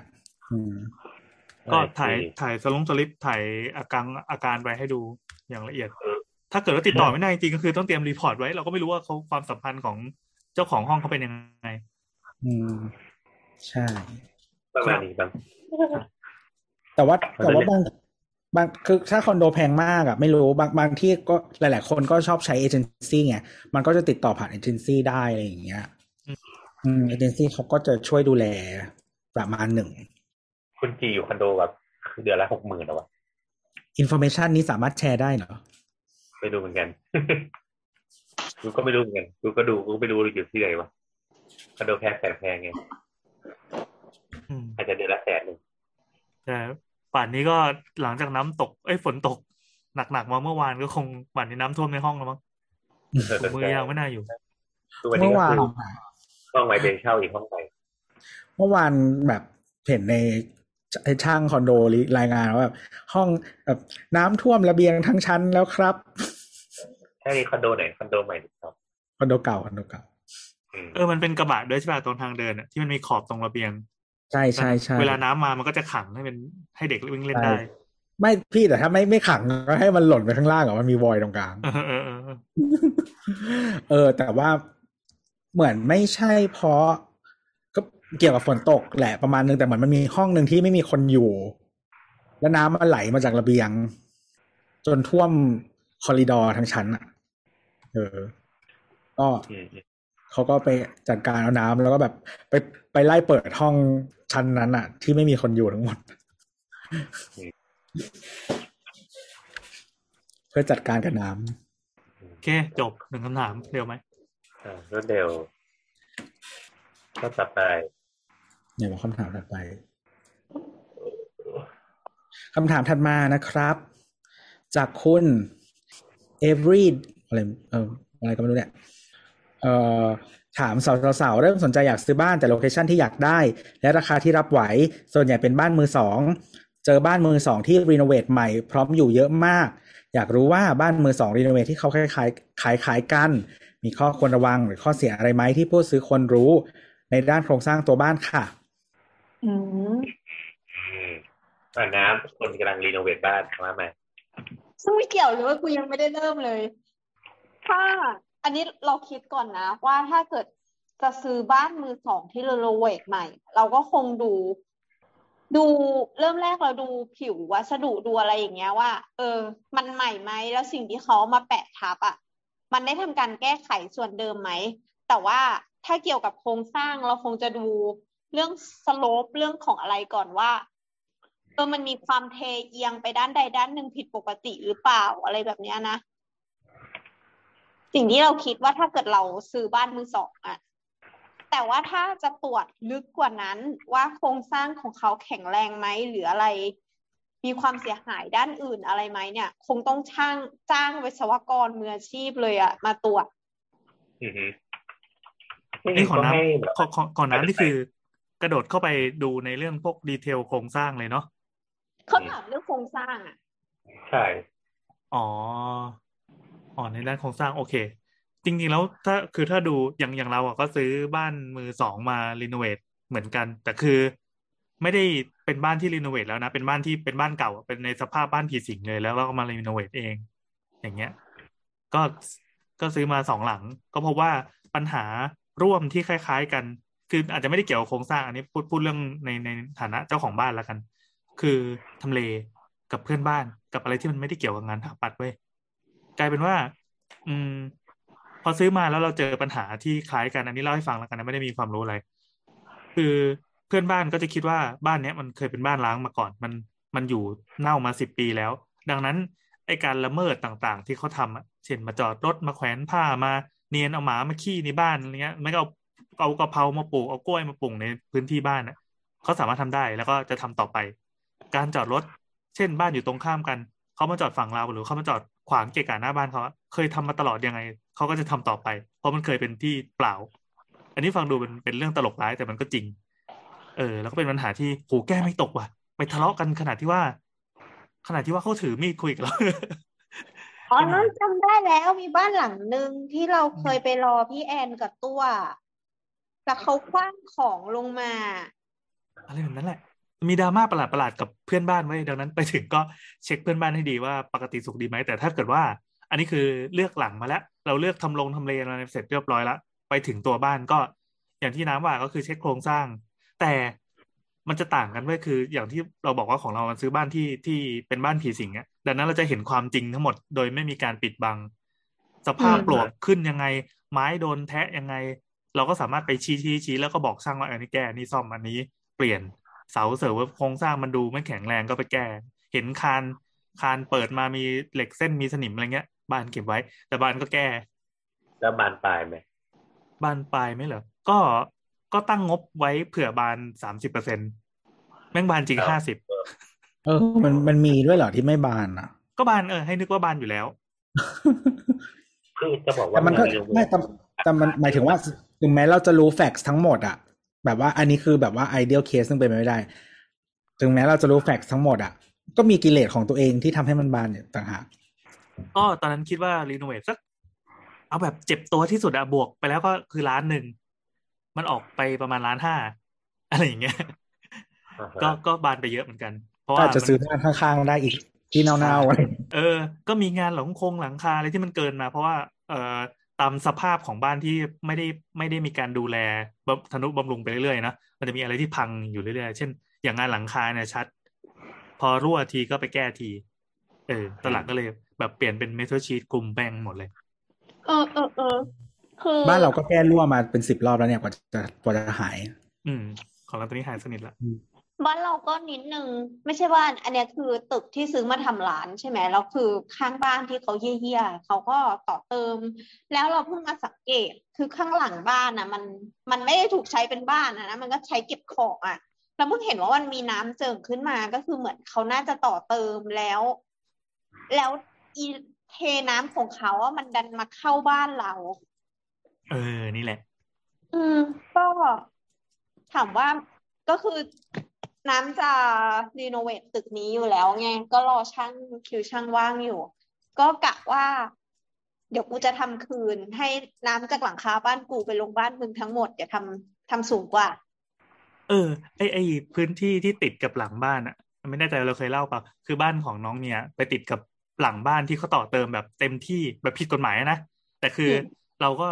อืมก็โอเคถ่ายถ่ายสลงสลิปถ่ายอาการอาการไปให้ดูอย่างละเอียด ถ้าเกิดว่าติดต่อไม่ได้จริงๆก็คือต้องเตรียม report ไว้ เราก็ไม่รู้ว่าเขาความสัมพันธ์ของเจ้าของห้องเขาเป็นยังไง อืม ใช่ประมาณนี้บ้าง แต่ว่ามันแต่จะว่าบางบางคือถ้าคอนโดแพงมากอะไม่รู้บางบางที่ก็หลาย ๆ คนก็ชอบใช้เอเจนซี่ไงมันก็จะติดต่อผ่านเอเจนซี่ได้อะไรอย่างเงี้ยอืมเอเจนซี่เขาก็จะช่วยดูแลประมาณหนึ่ง คุณจีอยู่คอนโดแบบเดือนละหกหมื่นหรอวะ information นี้สามารถแชร์ได้เหรอไม่รู้เหมือนกันกูก็ไม่รู้เหมือนกันกูก็ดูกูก็ไม่รู้อยู่ที่ไหนวะคอนโดแพงแสนแพงไงอืมอาจจะเดือนละแสนหนึ่งแต่ ป่านนี้ก็หลังจากน้ำตก เอ้ยฝนตก หนักๆมาเมื่อวานก็คงป่านนี้น้ำท่วมในห้องแล้วมั้งถุงมือยางไม่น่าอยู่คือวันนี้ก็เมื่อก็วานคือห้องไว้เป็นเช่าอีกห้องไปเมื่อวานแบบเห็นในไอ้ช่างคอนโดรายงานว่าแบบห้องแบบน้ำท่วมระเบียงทั้งชั้นแล้วครับใช่คอนโดไหนคอนโดใหม่หรือเปล่าคอนโดเก่าคอนโดเก่าอืมเออมันเป็นกระบะด้วยใช่ป่ะตรงทางเดินอะที่มันมีขอบตรงระเบียง ใช่ใช่ใช่เวลาน้ำมามันก็จะขังให้เป็นให้เด็กวิ่งเล่นได้ ไม่พี่แต่ถ้าไม่ไม่ขังก็ให้มันหล่นไปข้างล่างอะมันมีวอยตรงกลางเออเออเออเออเออแต่ว่าเหมือนไม่ใช่เพราะ ก็เกี่ยวกับฝนตกแหละประมาณนึงแต่เหมือนมันมีห้องหนึ่งที่ไม่มีคนอยู่ แล้วน้ำมันไหลมาจากระเบียง จนท่วมคอริดอร์ทั้งชั้นอะ เออ ก็อืมอืม เขาก็ไปจัดการเอาน้ำแล้วก็แบบไปไปไล่เปิดห้องชั้นนั้นอะที่ไม่มีคนอยู่ทั้งหมด เพื่อจัดการกับน้ำโอเค จบหนึ่งคำถามเร็วไหมอ่ารวดเร็วก็ต่อไปเนี่ยว่าคำถามถัดไปคำถามถัดมานะครับ จากคุณ every อะไรเอออะไรก็ไม่รู้เนี่ยเอ่อ ถามสาวๆเริ่มสนใจอยากซื้อบ้านแต่โลเคชันที่อยากได้ และราคาที่รับไหว ส่วนใหญ่เป็นบ้านมือสองเจอบ้านมือสองที่ renovate ใหม่พร้อมอยู่เยอะมาก อยากรู้ว่าบ้านมือสอง renovate ที่เขาคล้ายๆขายขายกัน มีข้อควรระวังหรือข้อเสียอะไรไหมที่ผู้ซื้อควรรู้ ในด้านโครงสร้างตัวบ้านค่ะ อืมอืมอ่าน้ำคนกำลัง renovate บ้านว่ามาซึ่งไม่เกี่ยวเลยว่ากูยังไม่ได้เริ่มเลย ถ้า อันนี้เราคิดก่อนนะ ว่าถ้าเกิดจะซื้อบ้านมือสองที่ renovate ใหม่ เราก็คงดู ดูเริ่มแรกเราดูผิววัสดุดูอะไรอย่างเงี้ยว่า เออ มันใหม่ไหมแล้วสิ่งที่เขามาแปะทับอะ มันได้ทำการแก้ไขส่วนเดิมไหม แต่ว่าถ้าเกี่ยวกับโครงสร้างเราคงจะดูเรื่องสโลปเรื่องของอะไรก่อนว่าเออมันมีความเทเอียงไปด้านใดด้านหนึ่งผิดปกติหรือเปล่าอะไรแบบเนี้ยนะ สิ่งที่เราคิดว่าถ้าเกิดเราซื้อบ้านมือสองอะแต่ว่าถ้าจะตรวจลึกกว่านั้นว่าโครงสร้างของเขาแข็งแรงไหมหรืออะไร มีความเสียหายด้านอื่นอะไรไหมเนี่ย คงต้องช่างจ้างวิศวกรมืออาชีพเลยอะมาตรวจอือฮึนี่ขอก็น้ให้แบบำขอขอก่อนน้ำนี่คือ กระโดดเข้าไปดูในเรื่องพวกดีเทลโครงสร้างเลยเนาะเขาถามเรื่องโครงสร้างอะใช่ อ๋อ อ๋อในด้านโครงสร้างโอเค จริงๆแล้วถ้าคือถ้าดูอย่างอย่างเราอะก็ซื้อบ้านมือสองมารีโนเวทเหมือนกัน แต่คือไม่ได้เป็นบ้านที่รีโนเวทแล้วนะ เป็นบ้านที่เป็นบ้านเก่า เป็นในสภาพบ้านผีสิงเลยแล้วเราก็มารีโนเวทเอง อย่างเงี้ย ก็ก็ซื้อมาสองหลัง ก็พบว่าปัญหาร่วมที่คล้ายๆกัน คืออาจจะไม่ได้เกี่ยวกับโครงสร้างอันนี้พูดพูดเรื่องในในฐานะเจ้าของบ้านแล้วกัน คือทำเลกับเพื่อนบ้านกับอะไรที่มันไม่ได้เกี่ยวกับงานถาปัดเว้ย กลายเป็นว่า อืม พอซื้อมาแล้วเราเจอปัญหาที่คล้ายกันอันนี้เล่าให้ฟังแล้วกันนะไม่ได้มีความรู้อะไร คือเพื่อนบ้านก็จะคิดว่าบ้านเนี้ยมันเคยเป็นบ้านร้างมาก่อน มันมันอยู่เน่ามาสิบปีแล้ว ดังนั้นไอการละเมิดต่างๆ ที่เขาทำเช่นมาจอดรถมาแขวนผ้ามาเนียนเอาหมามาขี้ในบ้านอะไรเงี้ยไม่ก็เอาเอากะเพรามาปลูกเอากล้วยมาปลูกในพื้นที่บ้านอะเขาสามารถทำได้แล้วก็จะทำต่อไป การจอดรถ เช่นบ้านอยู่ตรงข้ามกันเขามาจอดฝั่งเราหรือเขามาจอด ขวางเกะกะหน้าบ้านเขาอะเคยทำมาตลอดยังไงเขาก็จะทำต่อไป เพราะมันเคยเป็นที่เปล่า อันนี้ฟังดูเป็นเป็นเรื่องตลกร้ายแต่มันก็จริง เออ แล้วก็เป็นปัญหาที่โหแก้ไม่ตกว่ะ ไปทะเลาะกันขนาดที่ว่า ขนาดที่ว่าเขาถือมีดคุยกับเราอ๋อนั่นจำได้แล้วมีบ้านหลังหนึ่งที่เราเคยไปรอพี่แอนกับตัว แต่เขาคว้างของลงมา อะไรแบบนั้นแหละ มีดราม่าประหลาดๆกับเพื่อนบ้านไว้ ดังนั้นไปถึงก็เช็คเพื่อนบ้านให้ดีว่าปกติสุขดีไหม แต่ถ้าเกิดว่า อันนี้คือเลือกหลังมาแล้ว เราเลือกทำลงทำเลอะไรเสร็จเรียบร้อยแล้ว ไปถึงตัวบ้านก็ อย่างที่น้ำว่าก็คือเช็คโครงสร้าง แต่มันจะต่างกันไว้ยคือ อย่างที่เราบอกว่าของเรามันซื้อบ้านที่ที่เป็นบ้านผีสิงอะดังนั้นเราจะเห็นความจริงทั้งหมด โดยไม่มีการปิดบัง สภาพปลวกขึ้นยังไง ไม้โดนแทะยังไง เราก็สามารถไปชี้ชี้ชี้แล้วก็บอกช่างว่าอันนี้แก้อันนี้ซ่อมอันนี้เปลี่ยน เสาเสริมว่าโครงสร้างมันดูไม่แข็งแรงก็ไปแก้ เห็นคานคานเปิดมามีเหล็กเส้นมีสนิมอะไรเงี้ยบ้านเก็บไว้ แต่บ้านก็แก้ แล้วบานปลายไหมบ้านปลายไหมเหรอก็ก็ตั้งงบไว้เผื่อบานสามสิบเปอร์เซ็นแม่งบานจริงห้าสิบเออ มันมันมีด้วยเหรอที่ไม่บานอะ ก็บานเออให้นึกว่าบานอยู่แล้วคือจะบอกว่าแต่มันก็เรื่องไม่แต่แต่มันหมายถึงว่าถึงแม้เราจะรู้ fact ทั้งหมดอะ แบบว่าอันนี้คือแบบว่า ideal case ซึ่งเป็นไปไม่ได้ ถึงแม้เราจะรู้ fact ทั้งหมดอะก็มีกิเลสของตัวเองที่ทำให้มันบานเนี่ยต่างหากก็ตอนนั้นคิดว่า renovate สัก เอาแบบเจ็บตัวที่สุดอะบวกไปแล้วก็คือล้านหนึ่ง มันออกไปประมาณล้านห้าอะไรอย่างเงี้ยอ่าฮะก็ก็บานไปเยอะเหมือนกัน เพราะก็ว่าอาจจะมันซื้อบ้านข้างๆได้อีกที่เน่าๆอะไรเออ ก็มีงานหลังคงหลังคาอะไรที่มันเกินมา เพราะว่า เอ่อ ตามสภาพของบ้านที่ไม่ได้ไม่ได้มีการดูแลบำทนุบำรุงไปเรื่อยๆนะมันจะมีอะไรที่พังอยู่เรื่อยๆ เช่น อย่างงานหลังคาเนี่ยชัด พอรั่วทีก็ไปแก้ที เออตอนหลังก็เลยแบบเปลี่ยนเป็นเมทัลชีตกลุ่มแป้งหมดเลย เออเออเออคือบ้านเราก็แก้รั่วมาเป็นสิบรอบแล้วเนี่ยกว่าจะกว่าจะหาย อืม ของเราตอนนี้หายสนิทละ บ้านเราก็นิดนึงไม่ใช่บ้านอันเนี้ยคือตึกที่ซื้อมาทำร้านใช่ไหมแล้วคือข้างบ้านที่เขาเยี่ยๆเขาก็ต่อเติม แล้วเราเพิ่งมาสังเกตคือข้างหลังบ้านนะมันมันไม่ได้ถูกใช้เป็นบ้านนะนะมันก็ใช้เก็บของอะเราเพิ่งเห็นว่ามันมีน้ำเจิ่งขึ้นมาก็คือเหมือนเขาน่าจะต่อเติมแล้ว แล้วอีเทน้ำของเขาอะมันดันมาเข้าบ้านเรา เออนี่แหละ อืมก็ถามว่าก็คือ น้ำจะรีโนเวทตึกนี้อยู่แล้วไง ก็รอช่างคิวช่างว่างอยู่ ก็กะว่า เดี๋ยวกูจะทำคืน ให้น้ำจากหลังคาบ้านกูไปลงบ้านมึงทั้งหมดเดี๋ยวทำทำสูงกว่า เออ ไอไอพื้นที่ที่ติดกับหลังบ้านอะไม่แน่ใจว่าเราเคยเล่าเปล่าคือบ้านของน้องเมียไปติดกับหลังบ้านที่เขาต่อเติมแบบเต็มที่แบบผิดกฎหมายนะแต่คืออมเราก็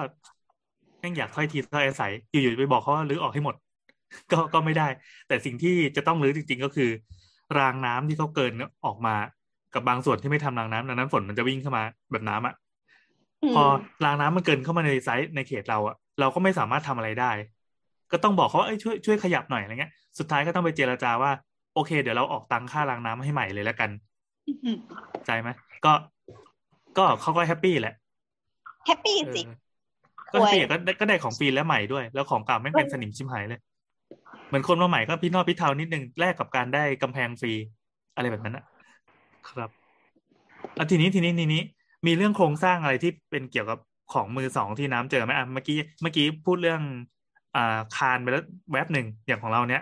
แม่งอยากค่อยทีค่อยอาศัยอยู่ๆไปบอกเขาว่ารื้อออกให้หมด ก็ก็ไม่ได้ แต่สิ่งที่จะต้องรื้อจริง ๆ ก็คือ รางน้ำที่เขาเกินออกมากับบางส่วนที่ไม่ทำรางน้ำดังนั้นฝนมันจะวิ่งเข้ามาแบบน้ำอะอืมพอรางน้ำมันเกินเข้ามาในไซต์ในเขตเราอะเราก็ไม่สามารถทำอะไรได้ ก็ต้องบอกเขาว่าเอ้ยช่วยช่วยขยับหน่อยอะไรเงี้ย สุดท้ายก็ต้องไปเจรจาว่า โอเค เดี๋ยวเราออกตังค่ารางน้ำให้ใหม่เลยแล้วกันอืมใจไหมก็ก็เขาก็ happy แหละ happy สิเออก็ happy อะก็ได้ก็ได้ของฟรีและใหม่ด้วย แล้วของเก่าไม่งเป็นสนิมชิมหายเลย เหมือนคนมาใหม่ก็พี่นอดพี่เทานิดนึงแลกกับการได้กำแพงฟรี อะไรแบบนั้นอะครับแล้วทีนี้ทีนี้ทีนี้ มีเรื่องโครงสร้างอะไรที่เป็นเกี่ยวกับของมือสองที่น้ำเจอไหมอะเมื่อกี้เมื่อกี้พูดเรื่องอ่าคานไปแล้วแวบหนึ่งอย่างของเราเนี้ย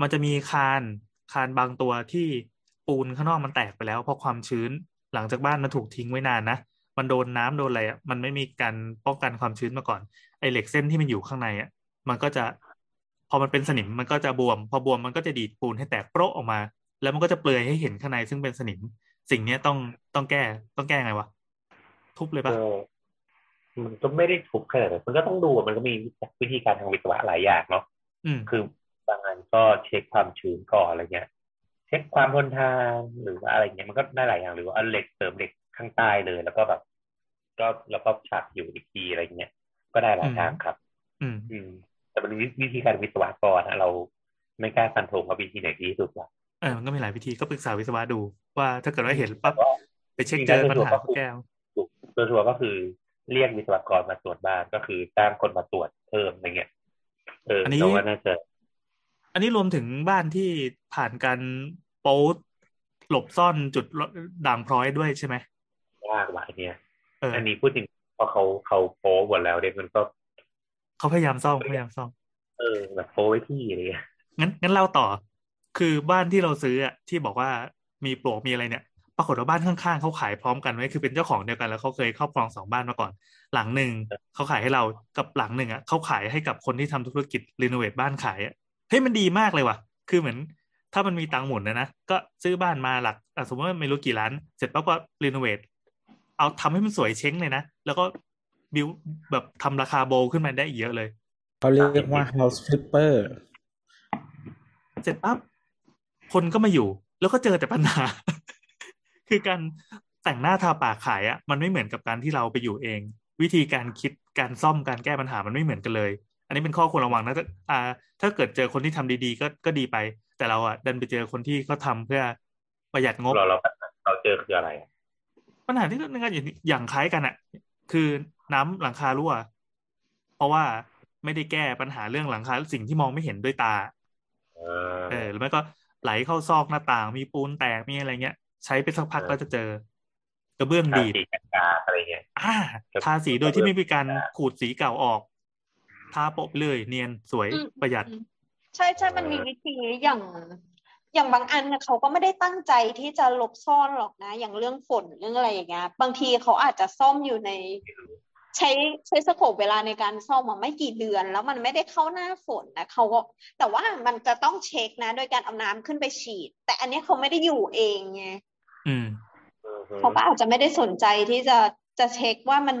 มันจะมีคานคานบางตัวที่ปูนข้างนอกมันแตกไปแล้ว เพราะความชื้นหลังจากบ้านมันถูกทิ้งไว้นานนะมันโดนน้ำโดนอะไรอะมันไม่มีการป้องกันความชื้นมาก่อนไอเหล็กเส้นที่มันอยู่ข้างในอะมันก็จะ พอมันเป็นสนิมมันก็จะบวม พอบวมมันก็จะดีดปูนให้แตกโปรออกมา แล้วมันก็จะเปลือยให้เห็นข้างในซึ่งเป็นสนิม สิ่งเนี้ยต้องต้องแก้ต้องแก้ไงวะทุบเลยปะเออมันก็ไม่ได้ทุกขนาดนั้นมันก็ต้องดูอะมันก็มีวิธีการทางวิศวะหลายอย่างเนาะอืมคือบางอันก็เช็คความชื้นก่อนอะไรเงี้ย เช็คความทนทานหรือว่าอะไรเงี้ยมันก็ได้หลายอย่างหรือว่าเอาเหล็กเสริมเหล็กข้างใต้เลย แล้วก็แบบ ก็แล้วก็ฉากอยู่อีกทีอะไรเงี้ยก็ได้หลายทางครับ อืมอืม แต่มันมีวิธีการวิศวกรนะเราไม่กล้าฟันธงว่าวิธีไหนดีที่สุดหรอกเออมันก็มีหลายวิธีก็ปรึกษาวิศวะดู ว่าถ้าเกิดว่าเห็นปั๊บแต่ว่าไปเช็คเจอปัญหาก็แก้โดยทั่วก็คือเรียกวิศวกรมาตรวจบ้านก็คือจ้างคนมาตรวจเพิ่มอะไรเงี้ยเอออันนี้เราว่าน่าจะอันนี้รวมถึงบ้านที่ผ่านการปโป๊หลบซ่อนจุดด่างพร้อยด้วยใช่ไหมยากว่ะอันเนี่ยเอออันนี้พูดจริงพอเขาเขาโป๊หมดแล้วเนี่ยมันก็ เขาพยายามซ่อมพยายามซ่อม เออ แบบโป๊ไว้ที่อะไรเงี้ยงั้นงั้นเล่าต่อ คือบ้านที่เราซื้ออะที่บอกว่ามีปลวกมีอะไรเนี่ย ปรากฏว่าบ้านข้างๆเขาขายพร้อมกันไว้คือเป็นเจ้าของเดียวกันแล้วเขาเคยครอบครองสองบ้านมาก่อน หลังหนึ่งเขาขายให้เรากับหลังหนึ่งอะเขาขายให้กับคนที่ทำธุรกิจรีโนเวทบ้านขายอะเฮ้ยมันดีมากเลยว่ะ คือเหมือน ถ้ามันมีตังค์หมุนนะนะก็ซื้อบ้านมาหลักอะสมมติว่าไม่รู้กี่ล้าน เสร็จปั๊บก็รีโนเวทเอาทำให้มันสวยเช้งเลยนะแล้วก็ บิวแบบทำราคาโบว์ขึ้นมาได้อีกเยอะเลยเขาเรียกว่า house flipper เสร็จปั๊บคนก็มาอยู่ แล้วก็เจอแต่ปัญหา คือการแต่งหน้าทาปากขายอะมันไม่เหมือนกับการที่เราไปอยู่เอง วิธีการคิดการซ่อมการแก้ปัญหามันไม่เหมือนกันเลย อันนี้เป็นข้อควรระวังนะถ้าอ่า ถ้าเกิดเจอคนที่ทำดีๆ ก็ก็ดีไป แต่เราอะดันไปเจอคนที่เขาทำเพื่อประหยัดงบเราเราเราเจอคืออะไรอะปัญหาที่นึงกันอย่างอย่างคล้ายกันอะคือ น้ำหลังคารั่ว เพราะว่าไม่ได้แก้ปัญหาเรื่องหลังคาสิ่งที่มองไม่เห็นด้วยตาเออเออหรือไม่ก็ไหลเข้าซอกหน้าต่าง มีปูนแตกมีอะไรเงี้ย ใช้ไปสักพักเออก็จะเจอกระเบื้องทาดีดสีกันกาอะไรเงี้ยอ่าครับทาสีโดยที่ไม่มีการอ่าขูดสีเก่าออก ทาโปะไปเลยเนียนสวยอืมประหยัดอืมใช่ใช่มันมีวิธีอย่าง อย่างบางอันน่ะเขาก็ไม่ได้ตั้งใจที่จะหลบซ่อนหรอกนะ อย่างเรื่องฝนเรื่องอะไรอย่างเงี้ยบางทีเขาอาจจะซ่อมอยู่ใน ใช้ใช้สโคปเวลาในการซ่อมมาไม่กี่เดือน แล้วมันไม่ได้เข้าหน้าฝนนะเขาก็แต่ว่ามันจะต้องเช็คนะ โดยการเอาน้ำขึ้นไปฉีด แต่อันเนี้ยเขาไม่ได้อยู่เองไงอืมอือฮึเขาก็อาจจะไม่ได้สนใจที่จะจะเช็คว่ามัน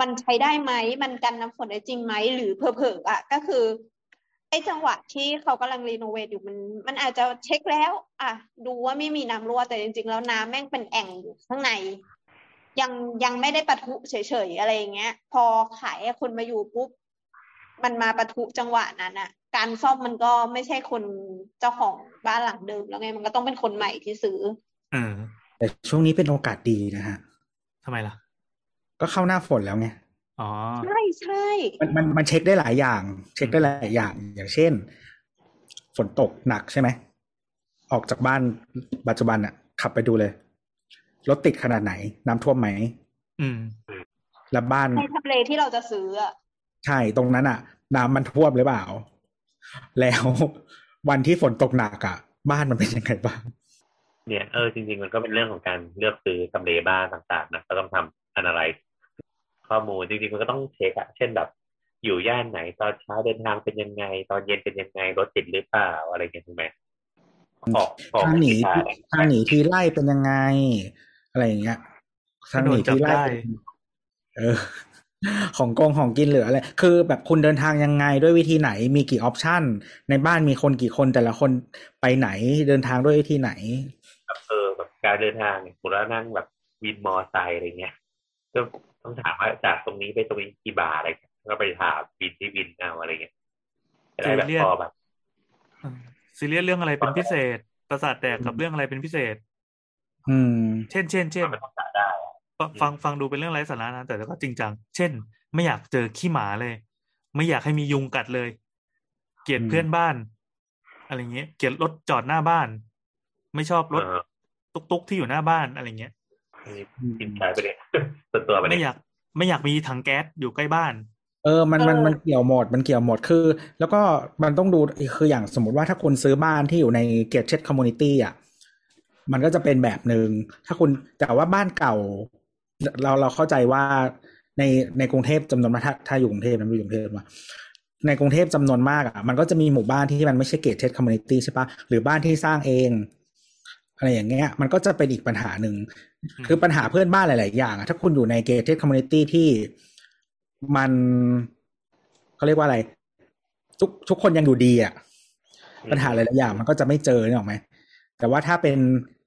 มันใช้ได้ไหม มันกันน้ำฝนได้จริงไหม หรือเผลอๆอะก็คือ ไอ้จังหวะที่เขากำลังรีโนเวทอยู่มัน มันอาจจะเช็คแล้ว อะ ดูว่าไม่มีน้ำรั่วแต่จริง ๆ แล้วน้ำแม่งเป็นแอ่งอยู่ข้างใน ยังยังไม่ได้ปะทุเฉยๆอะไรอย่างเงี้ย พอขายให้คนมาอยู่ปุ๊บมันมาปะทุจังหวะนั้นอะการซ่อมมันก็ไม่ใช่คนเจ้าของบ้านหลังเดิมแล้วไงมันก็ต้องเป็นคนใหม่ที่ซื้อเออแต่ช่วงนี้เป็นโอกาสดีนะฮะทำไมล่ะ ก็เข้าหน้าฝนแล้วไงอ๋อใช่ใช่มันมันมันเช็คได้หลายอย่าง เช็คได้หลายอย่าง อย่างเช่น ฝนตกหนักใช่ไหมออกจากบ้านปัจจุบันอะขับไปดูเลย รถติดขนาดไหน น้ำท่วมไหมอืมแล้วบ้านในทำเลที่เราจะซื้ออะใช่ตรงนั้นอะน้ำมันท่วมหรือเปล่า แล้ววันที่ฝนตกหนักอะบ้านมันเป็นยังไงบ้างเนี่ยเออจริงๆ มันก็เป็นเรื่องของการเลือกซื้อทำเลบ้านต่างๆนะก็ต้องทำอันอะไรข้อมูลจริงๆ มันก็ต้องเช็คอะเช่นแบบ อยู่ย่านไหนตอนเช้าเดินทางเป็นยังไง ตอนเย็นเป็นยังไงรถติดหรือเปล่าอะไรอย่างเงี้ยถูกไหมออกออกทางหนีทิศทางทางหนีทีไล่เป็นยังไง อะไรอย่างเงี้ยทางหนีทีไล่โดนจับได้เป็นเออ ของกงของกินหรืออะไรคือแบบคุณเดินทางยังไงด้วยวิธีไหน มีกี่ออปชันในบ้านมีคนกี่คนแต่ละคนไปไหนเดินทางด้วยวิธีไหนแบบเออแบบการเดินทางเนี่ยสมมติว่านั่งแบบวินมอไซค์อะไรเงี้ยก็ต้องถามว่าจากตรงนี้ไปตรงนี้กี่บาทอะไรเงี้ยก็ไปถามวินที่วินเอาอะไรเงี้ยจะได้แบบซีเรียสพอแบบซีเรียสเรื่องอะไรเป็นพิเศษ ประสาทแดกกับเรื่องอะไรเป็นพิเศษ อืม เช่นเช่นเช่นมันต้องจ่ายได้อะฟังฟังฟังดูเป็นเรื่องไร้สาระนะแต่ก็จริงจัง เช่น ไม่อยากเจอขี้หมาเลย ไม่อยากให้มียุงกัดเลย เกลียดอืมเพื่อนบ้าน อะไรเงี้ย เกลียดรถจอดหน้าบ้าน ไม่ชอบรถเออตุกตุกๆที่อยู่หน้าบ้านอะไรเงี้ยอันนี้กินใช้ไปเลยส่วนตัวไปเลไม่อยาก ไม่อยากมีถังแก๊สอยู่ใกล้บ้านเออ มัน มันเออมันเกี่ยวหมด มันเกี่ยวหมด คือ แล้วก็มันต้องดู คืออย่างสมมติว่าถ้าคุณซื้อบ้านที่อยู่ในเกตเช d คอมมูนิตี้อะ มันก็จะเป็นแบบหนึ่งถ้าคุณแต่ว่าบ้านเก่า เราเราเข้าใจว่าในในกรุงเทพจำนวนมากถ้าถ้าอยู่กรุงเทพนะอยู่กรุงเทพมาในกรุงเทพจำนวนมากอะมันก็จะมีหมู่บ้านที่มันไม่ใช่เกตเช d คอมมูนิตี้ใช่ปะหรือบ้านที่สร้างเองอะไรอย่างเงี้ย มันก็จะเป็นอีกปัญหาหนึ่ง คือปัญหาเพื่อนบ้านหลาย ๆ อย่างอะถ้าคุณอยู่ในเก t e d community ที่มันเขาเรียกว่าอะไร ทุกทุกคนยังอยู่ดีอะปัญหาหลาย ๆ อย่าง มันก็จะไม่เจอเนี่ยหรอไหมแต่ว่าถ้าเป็น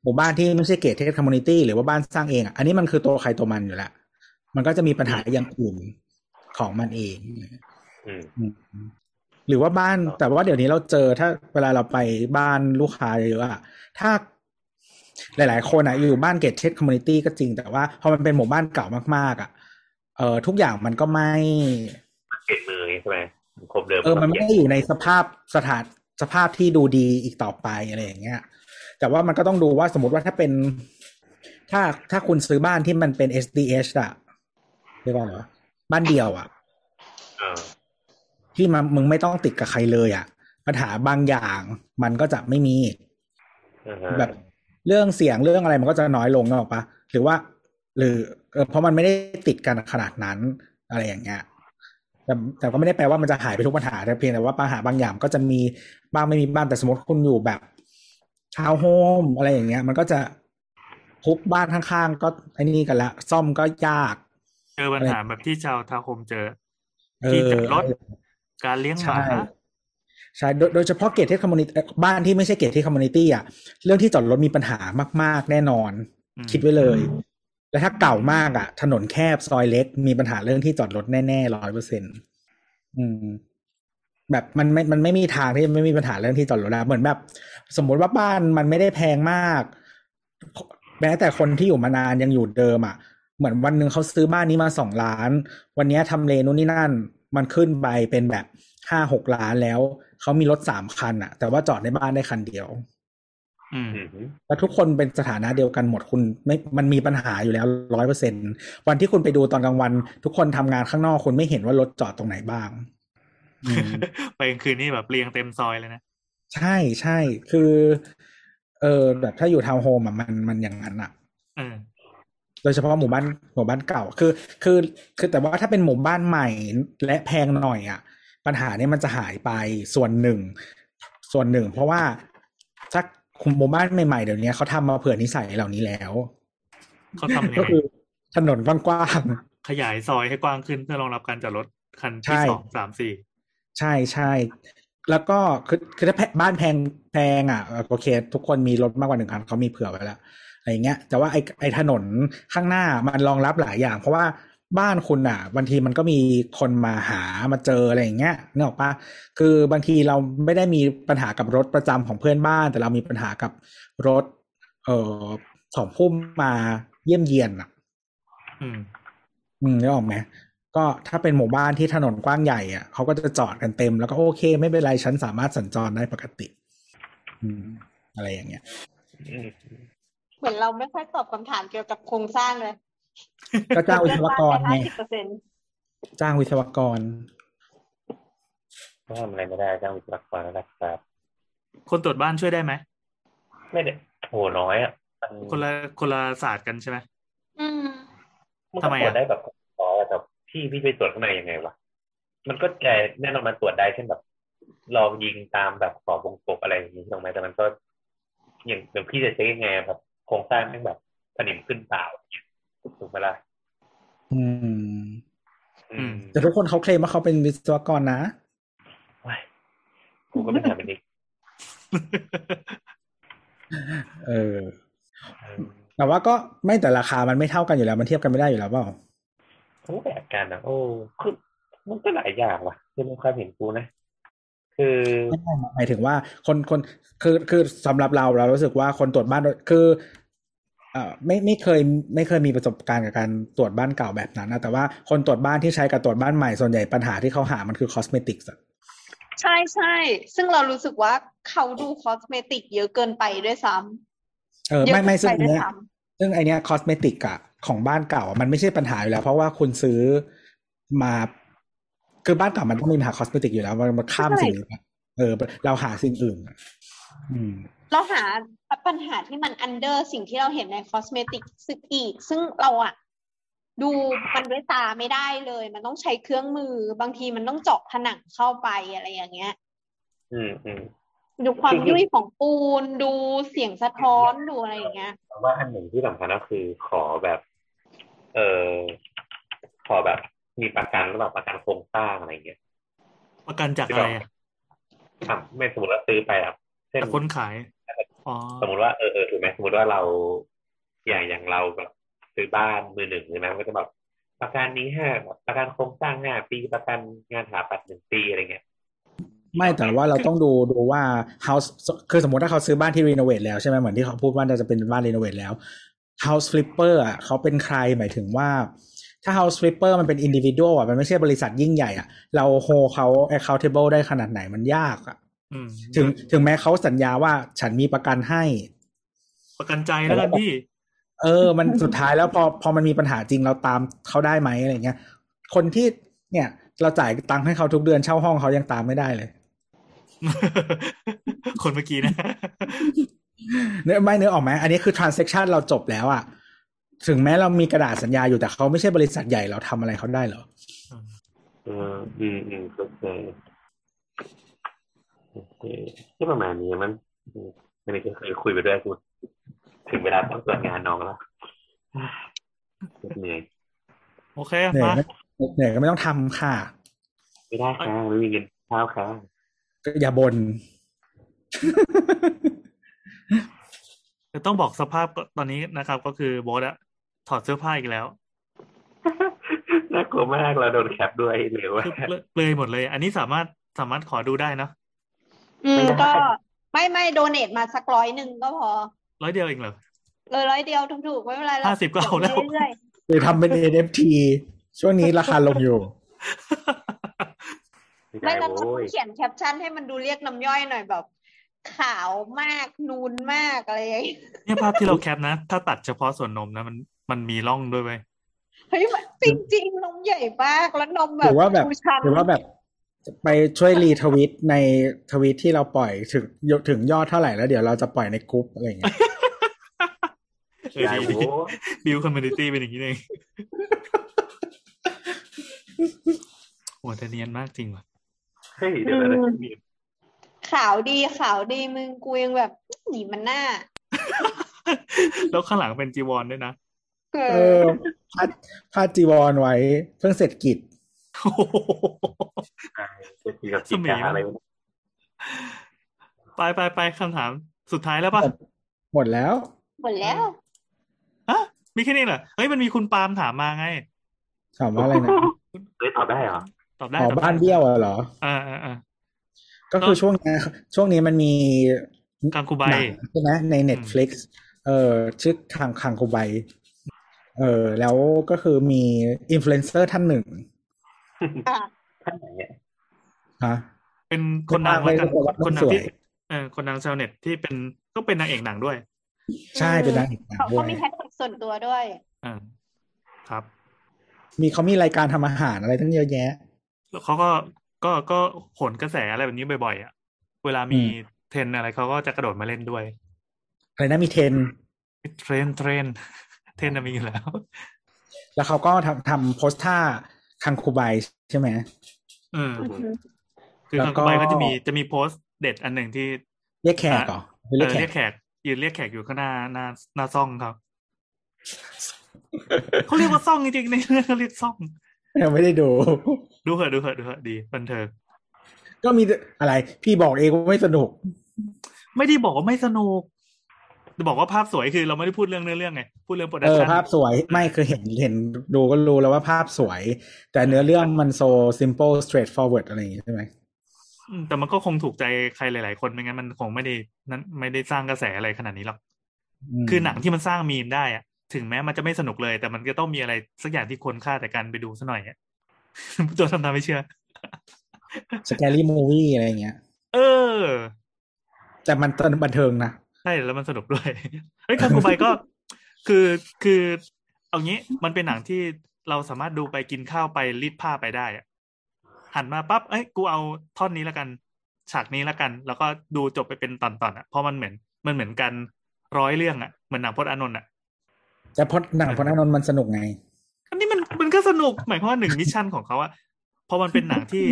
หมู่บ้านที่ไม่ใช่เก t e d community หรือว่าบ้านสร้างเองอะอันนี้มันคือตัวใครตัวมันอยู่แล้วมันก็จะมีปัญหาอย่างอื่นของมันเองอืมอืมหรือว่าบ้านครับแต่ว่าเดี๋ยวนี้เราเจอถ้าเวลาเราไปบ้านลูกค้าเยอะๆอะถ้าหลาย ๆ คนอะอยู่บ้านเกตเช d คอมมูนิตี้ก็จริง แต่ว่าพอมันเป็นหมู่บ้านเก่ามากๆอะเออทุกอย่างมันก็ไม่เปลี่ยนมือใช่ไหมมันครบเดิมเออมันไม่ต้งได้อยู่ในสภาพสถานสภาพที่ดูดีอีกต่อไปอะไรอย่างเงี้ย แต่ว่ามันก็ต้องดูว่าสมมติว่าถ้าเป็น ถ้าถ้าคุณซื้อบ้านที่มันเป็น SDH อะเรียกว่าอะไรวะบ้านเดียวอะเออที่มันมึงไม่ต้องติดกับใครเลยอะปัญหาบางอย่างมันก็จะไม่มีอือฮะแบบเรื่องเสียงเรื่องอะไรมันก็จะน้อยลงนึกออกปะหรือว่า หรือเออเพราะมันไม่ได้ติดกันขนาดนั้นอะไรอย่างเงี้ยแต่แต่ก็ไม่ได้แปลว่ามันจะหายไปทุกปัญหาแต่เพียงแต่ว่าปัญหาบางอย่างก็จะมีบ้างไม่มีบ้างแต่สมมติคุณอยู่แบบ ชาวโฮมอะไรอย่างเงี้ย มันก็จะทุกบ้านข้างๆก็ไอ้นี่กันละ ซ่อมก็ยาก เจอปัญหาแบบที่ชาวทาวน์โฮมเจอเอที่อจอดรถการเลี้ยงหมาใช่ใช่โดยโดยเฉพาะเกตที่ community บ้านที่ไม่ใช่ gated community อะ เรื่องที่จอดรถมีปัญหามาก ๆ แน่นอนอืมคิดไว้เลย แล้วถ้าเก่ามากอะ ถนนแคบซอยเล็ก มีปัญหาเรื่องที่จอดรถแน่ๆร้อยเปอร์เซ็นต์อืมแบบมันไม่มันไม่มีทางที่ไม่มีปัญหาเรื่องที่จอดรถแล้วเหมือนแบบ สมมุติว่าบ้านมันไม่ได้แพงมาก แม้แต่คนที่อยู่มานานยังอยู่เดิมอะ เหมือนวันหนึ่งเขาซื้อบ้านนี้มาสองล้าน วันนี้ทำเลนู่นนี่นั่น มันขึ้นไปเป็นแบบห้าหกล้านแล้ว เขามีรถสามคันอะ แต่ว่าจอดในบ้านได้คันเดียวอืมอือฮึแล้วทุกคนเป็นสถานะเดียวกันหมดคุณไม่ มันมีปัญหาอยู่แล้วร้อยเปอร์เซ็นวันที่คุณไปดูตอนกลางวัน ทุกคนทำงานข้างนอกคุณไม่เห็นว่ารถจอดตรงไหนบ้างอืมไปกลางคืนนี่แบบเรียงเต็มซอยเลยนะ ใช่ใช่คือ เออแบบถ้าอยู่ทาวน์โฮมอะมันมันอย่างนั้นอะเออโดยเฉพาะหมู่บ้านหมู่บ้านเก่า คือ คือ คือแต่ว่าถ้าเป็นหมู่บ้านใหม่และแพงหน่อยอะ ปัญหาเนี้มันจะหายไปส่วนหนึ่ง ส่วนหนึ่ง เพราะว่าถ้าหมู่บ้านใหม่ๆเดี๋ยวนี้เขาทำมาเผื่อนิสัยเหล่านี้แล้วเขาทำยังก็ไงคือถนนกว้างขยายซอยให้กว้างขึ้นเพื่อรองรับการจอดรถคันใช่ที่สองสามสี่ๆใช่ใช่ แล้วก็คือคือถ้าแพบ้านแพงแพงอะเออโอเค ทุกคนมีรถมากกว่าหนึ่งคันเขามีเผื่อไว้แล้วอะไรเงี้ย แต่ว่าไอ้ไอ้ถนนข้างหน้ามันรองรับหลายอย่าง เพราะว่าบ้านคุณอะบางทีมันก็มีคนมาหามาเจออะไรอย่างเงี้ยนึกออกปะคือบางทีเราไม่ได้มีปัญหากับรถประจำของเพื่อนบ้าน แต่เรามีปัญหากับรถ เอ่อของผู้มาเยี่ยมเยียนอะ อืม อืมนึกออกไหม ก็ถ้าเป็นหมู่บ้านที่ถนนกว้างใหญ่อะเขาก็จะจอดกันเต็มแล้วก็โอเค ไม่เป็นไรฉันสามารถสัญจรได้ปกติ อืม อะไรอย่างเงี้ยอืมเหมือนเราไม่ค่อยตอบคำถามเกี่ยวกับโครงสร้างเลย ก็จ้างวิศวกรไงห้าสิบเปอร์เซ็นต์จ้างวิศวกรก็ทำอะไรไม่ได้จ้างวิศวกรแล้วนะครับ คนตรวจบ้านช่วยได้ไหมไม่ได้โหน้อยอะมันคนละคนละศาสตร์กันใช่ไหมอืมมันทำก็ไมตรวจอะได้แบบอ๋อแต่ พี่พี่ไปตรวจข้างในยังไงวะมันก็แต่แน่นอนมันตรวจได้เช่นแบบ ลองยิงตามแบบขอบวงกบอะไรอย่างนี้ถูกไหมแต่มันก็อย่างเดี๋ยวพี่จะเช็คยังไงแบบโครงสร้างแม่งแบบสนิมขึ้นเปล่าอย่างเงี้ยถูกไหมล่ะอืม อืม แต่ทุกคนเขาเคลมว่าเขาเป็นวิศวกรนะว้ายกูก็ไม่ทำเป็นนิกเออแต่ว่าก็ไม่แต่ราคามันไม่เท่ากันอยู่แล้ว มันเทียบกันไม่ได้อยู่แล้วเปล่า เขาก็แบบกันนะโอ้คือมันก็หลายอย่างว่ะคือในความเห็นกูนะ คือไม่ใช่หมายถึงว่าคนคนคือคือสำหรับเราเรารู้สึกว่าคนตรวจบ้านคือเอ่อไม่ไม่เคยไม่เคยมีประสบการณ์กับการตรวจบ้านเก่าแบบนั้นนะแต่ว่าคนตรวจบ้านที่ใช้กับตรวจบ้านใหม่ส่วนใหญ่ปัญหาที่เขาหามันคือคอสเมติกส์ใช่ใช่ซึ่งเรารู้สึกว่าเขาดู cosmetic เยอะเกินไปด้วยซ้เออำเยอะไม่ไม่เกิซึ่งนไปอันด้วยเนี้ยซ้ซึ่งไอเนี้ย cosmetic อะ ของบ้านเก่าอะมันไม่ใช่ปัญหาอยู่แล้ว เพราะว่าคุณซื้อมาคือบ้านเก่ามันต้องมีปัญหา cosmetic อยู่แล้ว มันมันข้ามสิ่งนี้ไปเออ เราหาสิ่งอื่นอะอืมำเราหาปัญหาที่มัน under สิ่งที่เราเห็นใน cosmetic ซึ่งอีก ซึ่งเราอะดูมันด้วยตาไม่ได้เลย มันต้องใช้เครื่องมือบางทีมันต้องเจาะผนังเข้าไปอะไรอย่างเงี้ย อืมอืมดูความคือยุ่ยของปูนดูเสียงสะท้อนดูอะไรอย่างเงี้ยเพราะว่าอันหนึ่งที่สำคัญก็คือขอแบบ เออขอแบบมีประกันหรือเปล่าประกันโครงสร้างอะไรเงี้ยประกันจากอะไรอะทำไม่สมมติว่าซื้อไปอะเช่นจากคนขายอ๋อสมมติว่าเออเออถูกไหมสมมติว่าเราอย่างอย่างเราแบบซื้อบ้านมือหนึ่งใช่ไหมมันก็จะแบบประกันนี้ห้าแบบประกันโครงสร้างห้าปีประกันงานถาปัดหนึ่งปีอะไรเงี้ยไม่แต่ว่าเราต้องดูดูว่า house คือสมมติถ้าเขาซื้อบ้านที่รีโนเวทแล้วใช่ไหมเหมือนที่เขาพูดว่าจะเป็นบ้านรีโนเวทแล้ว house flipper อะเขาเป็นใครหมายถึงว่า ถ้า house flipper มันเป็น individual อะมันไม่ใช่บริษัทยิ่งใหญ่อะเราโฮเขา accountable ได้ขนาดไหนมันยากอะอืมถึงถึงแม้เขาสัญญาว่าฉันมีประกันให้ ประกันใจแล้วกันพี่ เออ มันสุดท้ายแล้วพอพอมันมีปัญหาจริงเราตามเขาได้ไหมอะไรเงี้ย คนที่เนี่ย เราจ่ายตังค์ให้เขาทุกเดือนเช่าห้องเขายังตามไม่ได้เลย คนเมื่อกี้นะ เนื้อไม่เนื้อออกไหมอันนี้คือ transaction เราจบแล้วอะถึงแม้เรามีกระดาษสัญญาอยู่แต่เขาไม่ใช่บริษัทใหญ่เราทำอะไรเขาได้เหรอเอออืมอืมโอเคโอเคที่ประมาณนี้มันอืมอันนี้ก็เคยคุยไปด้วยกูถึงเวลาต้องตรวจงานน้องแล้วเหนื่อยโอเคมาเหนื่อยก็ไม่ต้องทำค่ะ ไม่ได้ค่ะไม่มีเงินข้าวค่ะก็อย่าบน่น จะต้องบอกสภาพก็ตอนนี้นะครับ ก็คือโบสอะถอดเสื้อผ้าอีกแล้วน่ากลัวมากเราโดน cap ด้วยหรือว่าคือเปลือยเปลือยหมดเลย อันนี้สามารถสามารถขอดูได้เนอะอืมไม่ได้ก็ไม่ไม่ donate มาสักร้อยหนึ่งก็พอ ร้อยเดียวเองเหรอเออร้อยเดียวถูกๆไม่เป็นไรหรอกห้าสิบก็เอาแล้วเรื่อยหรือทำเป็น NFT ช่วงนี้ราคาลงอยู่ๆไม่ไม่ได้แล้วเราต้โว้อยงเขียนแคปชั่นให้มันดูเรียกน้ำย่อยหน่อยแบบ ขาวมากนูนมากอะไรอย่างเงี้ยเนี่ยภาพที่เรา cap นะ ถ้าตัดเฉพาะส่วนนมนะมันมันมีร่องด้วยเว้ยเฮ้ยมันจริงๆนมใหญ่มากแล้วนมแบหบรือว่าแบบชูชันหรือว่าแบบ ไปช่วย retweet ในทวิตที่เราปล่อยถึงถึงยอดเท่าไหร่แล้วเดี๋ยวเราจะปล่อยในกรุ๊ปอะไรอย่างเงี้ยเออได้ดีดีโว้ย build community เป็นอย่างนี้เองโหแต่เนียนมากจริงว่ะเฮ้ยเดี๋ยวนะ ขาวดีขาวดีมึงกูยังแบบหนีมันหน้า แล้วข้างหลังเป็นจีวรด้วยนะเอเอออพาดพาดจีวรไว้ เพิ่งเสร็จกิจโอ้โหจะกินกับจิกาอะไรวะไปไปไปคำถามสุดท้ายแล้วปะหมดแล้ว หมดแล้วฮะมีแค่นี้เหรอเฮ้ยมันมีคุณปาล์มถามมาไงถามว่าอะไรนะเฮ้ยตอบได้เหรอตอบได้อ๋อตอบได้บ้านเบี้ยวอะเหรออ่าอ่าอ่า ก็คือช่วงนี้ช่วงนี้มันมีกังคูใบหนังใช่ไหมใน Netflix เออชื่อคังคังคูใบเออแล้วก็คือมีอินฟลูเอนเซอร์ท่านหนึ่งอะท่านไหนอะฮะเป็นคนดังแล้วกันไม่ว่าคนดังสวยที่เออคนดังชาวเน็ตที่เป็นก็เป็นนางเอกหนังด้วย ใช่เป็นนางเอกหนังเขาด้วเขายมีแฮแฮชแท็กส่วนตัวด้วยอ่าครับ มีเขามีรายการทำอาหารอะไรตั้งเยอะแยะแล้วเขาก็ ก็ก็โหนกระแสอะไรแบบนี้บ่อยๆอะเวลามีอืมเทรนด์อะไรเขาก็จะกระโดดมาเล่นด้วยอะไรนะมี trend trend trend trend น่ะมีอยู่แล้ว แล้วเขาก็ทำทำ pose ท่าคังคุไบใช่ไหมเอออือหือคือแล้วทางก็ก็บายก็จะมีจะมีโพสต์เด็ดอันหนึ่งที่เรียกแขกเหรอหรือเอเรียกอแขเรีกยกแขกยืนเรียกแขกอยู่ข้างหน้าหน้าหน้าซ่องครับเขาเรียกว่าซ่องจริงๆในเรื่องเขาเรียกซ่อง ยังไม่ได้ดู ดูเหอะดูเหอะดูเหอะดีบันเทิงก็มีอะไร พี่บอกเองว่าไม่สนุก ไม่ได้บอกว่าไม่สนุกจะบอกว่าภาพสวยคือเราไม่ได้พูดเรื่องเนื้อเรื่องไงพูดเรื่องโปรดัเอกอชั่นภาพสวยไม่คือเห็นเห็นดูก็รู้แล้วว่าภาพสวย แต่เนื้อเรื่องมันโซ simple straightforward อะไรอย่างงี้ใช่ไหมอืมแต่มันก็คงถูกใจใครหลาย ๆ คนไม่งั้นมันคงไม่ได้นั้นไม่ได้สร้างกระแสอะไรขนาดนี้หรอกมคือหนังที่มันสร้างมีมได้อะ ถึงแม้มันจะไม่สนุกเลย แต่มันก็ต้องมีอะไรสักอย่างที่คนค่าแต่การไปดูซะหน่อยอะตัวทำตามไม่เชื่อสแกรี่มูวี่อะไรอย่างเงี้ย เออ แต่มันบันเทิงนะใช่แล้วมันสนุกด้วยเฮ้ยคาคูไบก็ คือคือเอางี้มันเป็นหนังที่เราสามารถดูไปกินข้าวไปรีดผ้าไปได้อะหันมาปั๊บเอ้ยกูเอาท่อนนี้แล้วกัน ฉากนี้แล้วกัน แล้วก็ดูจบไปเป็นตอนๆอะเพราะมันเหมือนมันเหมือนกันร้อยเรื่องอะเหมือนหนังพจน์อานนท์อะ แต่พอหนังพลอานนท์มันสนุกไง อันนี้มันมันก็สนุกหมายความว่าหนึ่งมิชชั่นของเขาอะพอมันเป็นหนังที่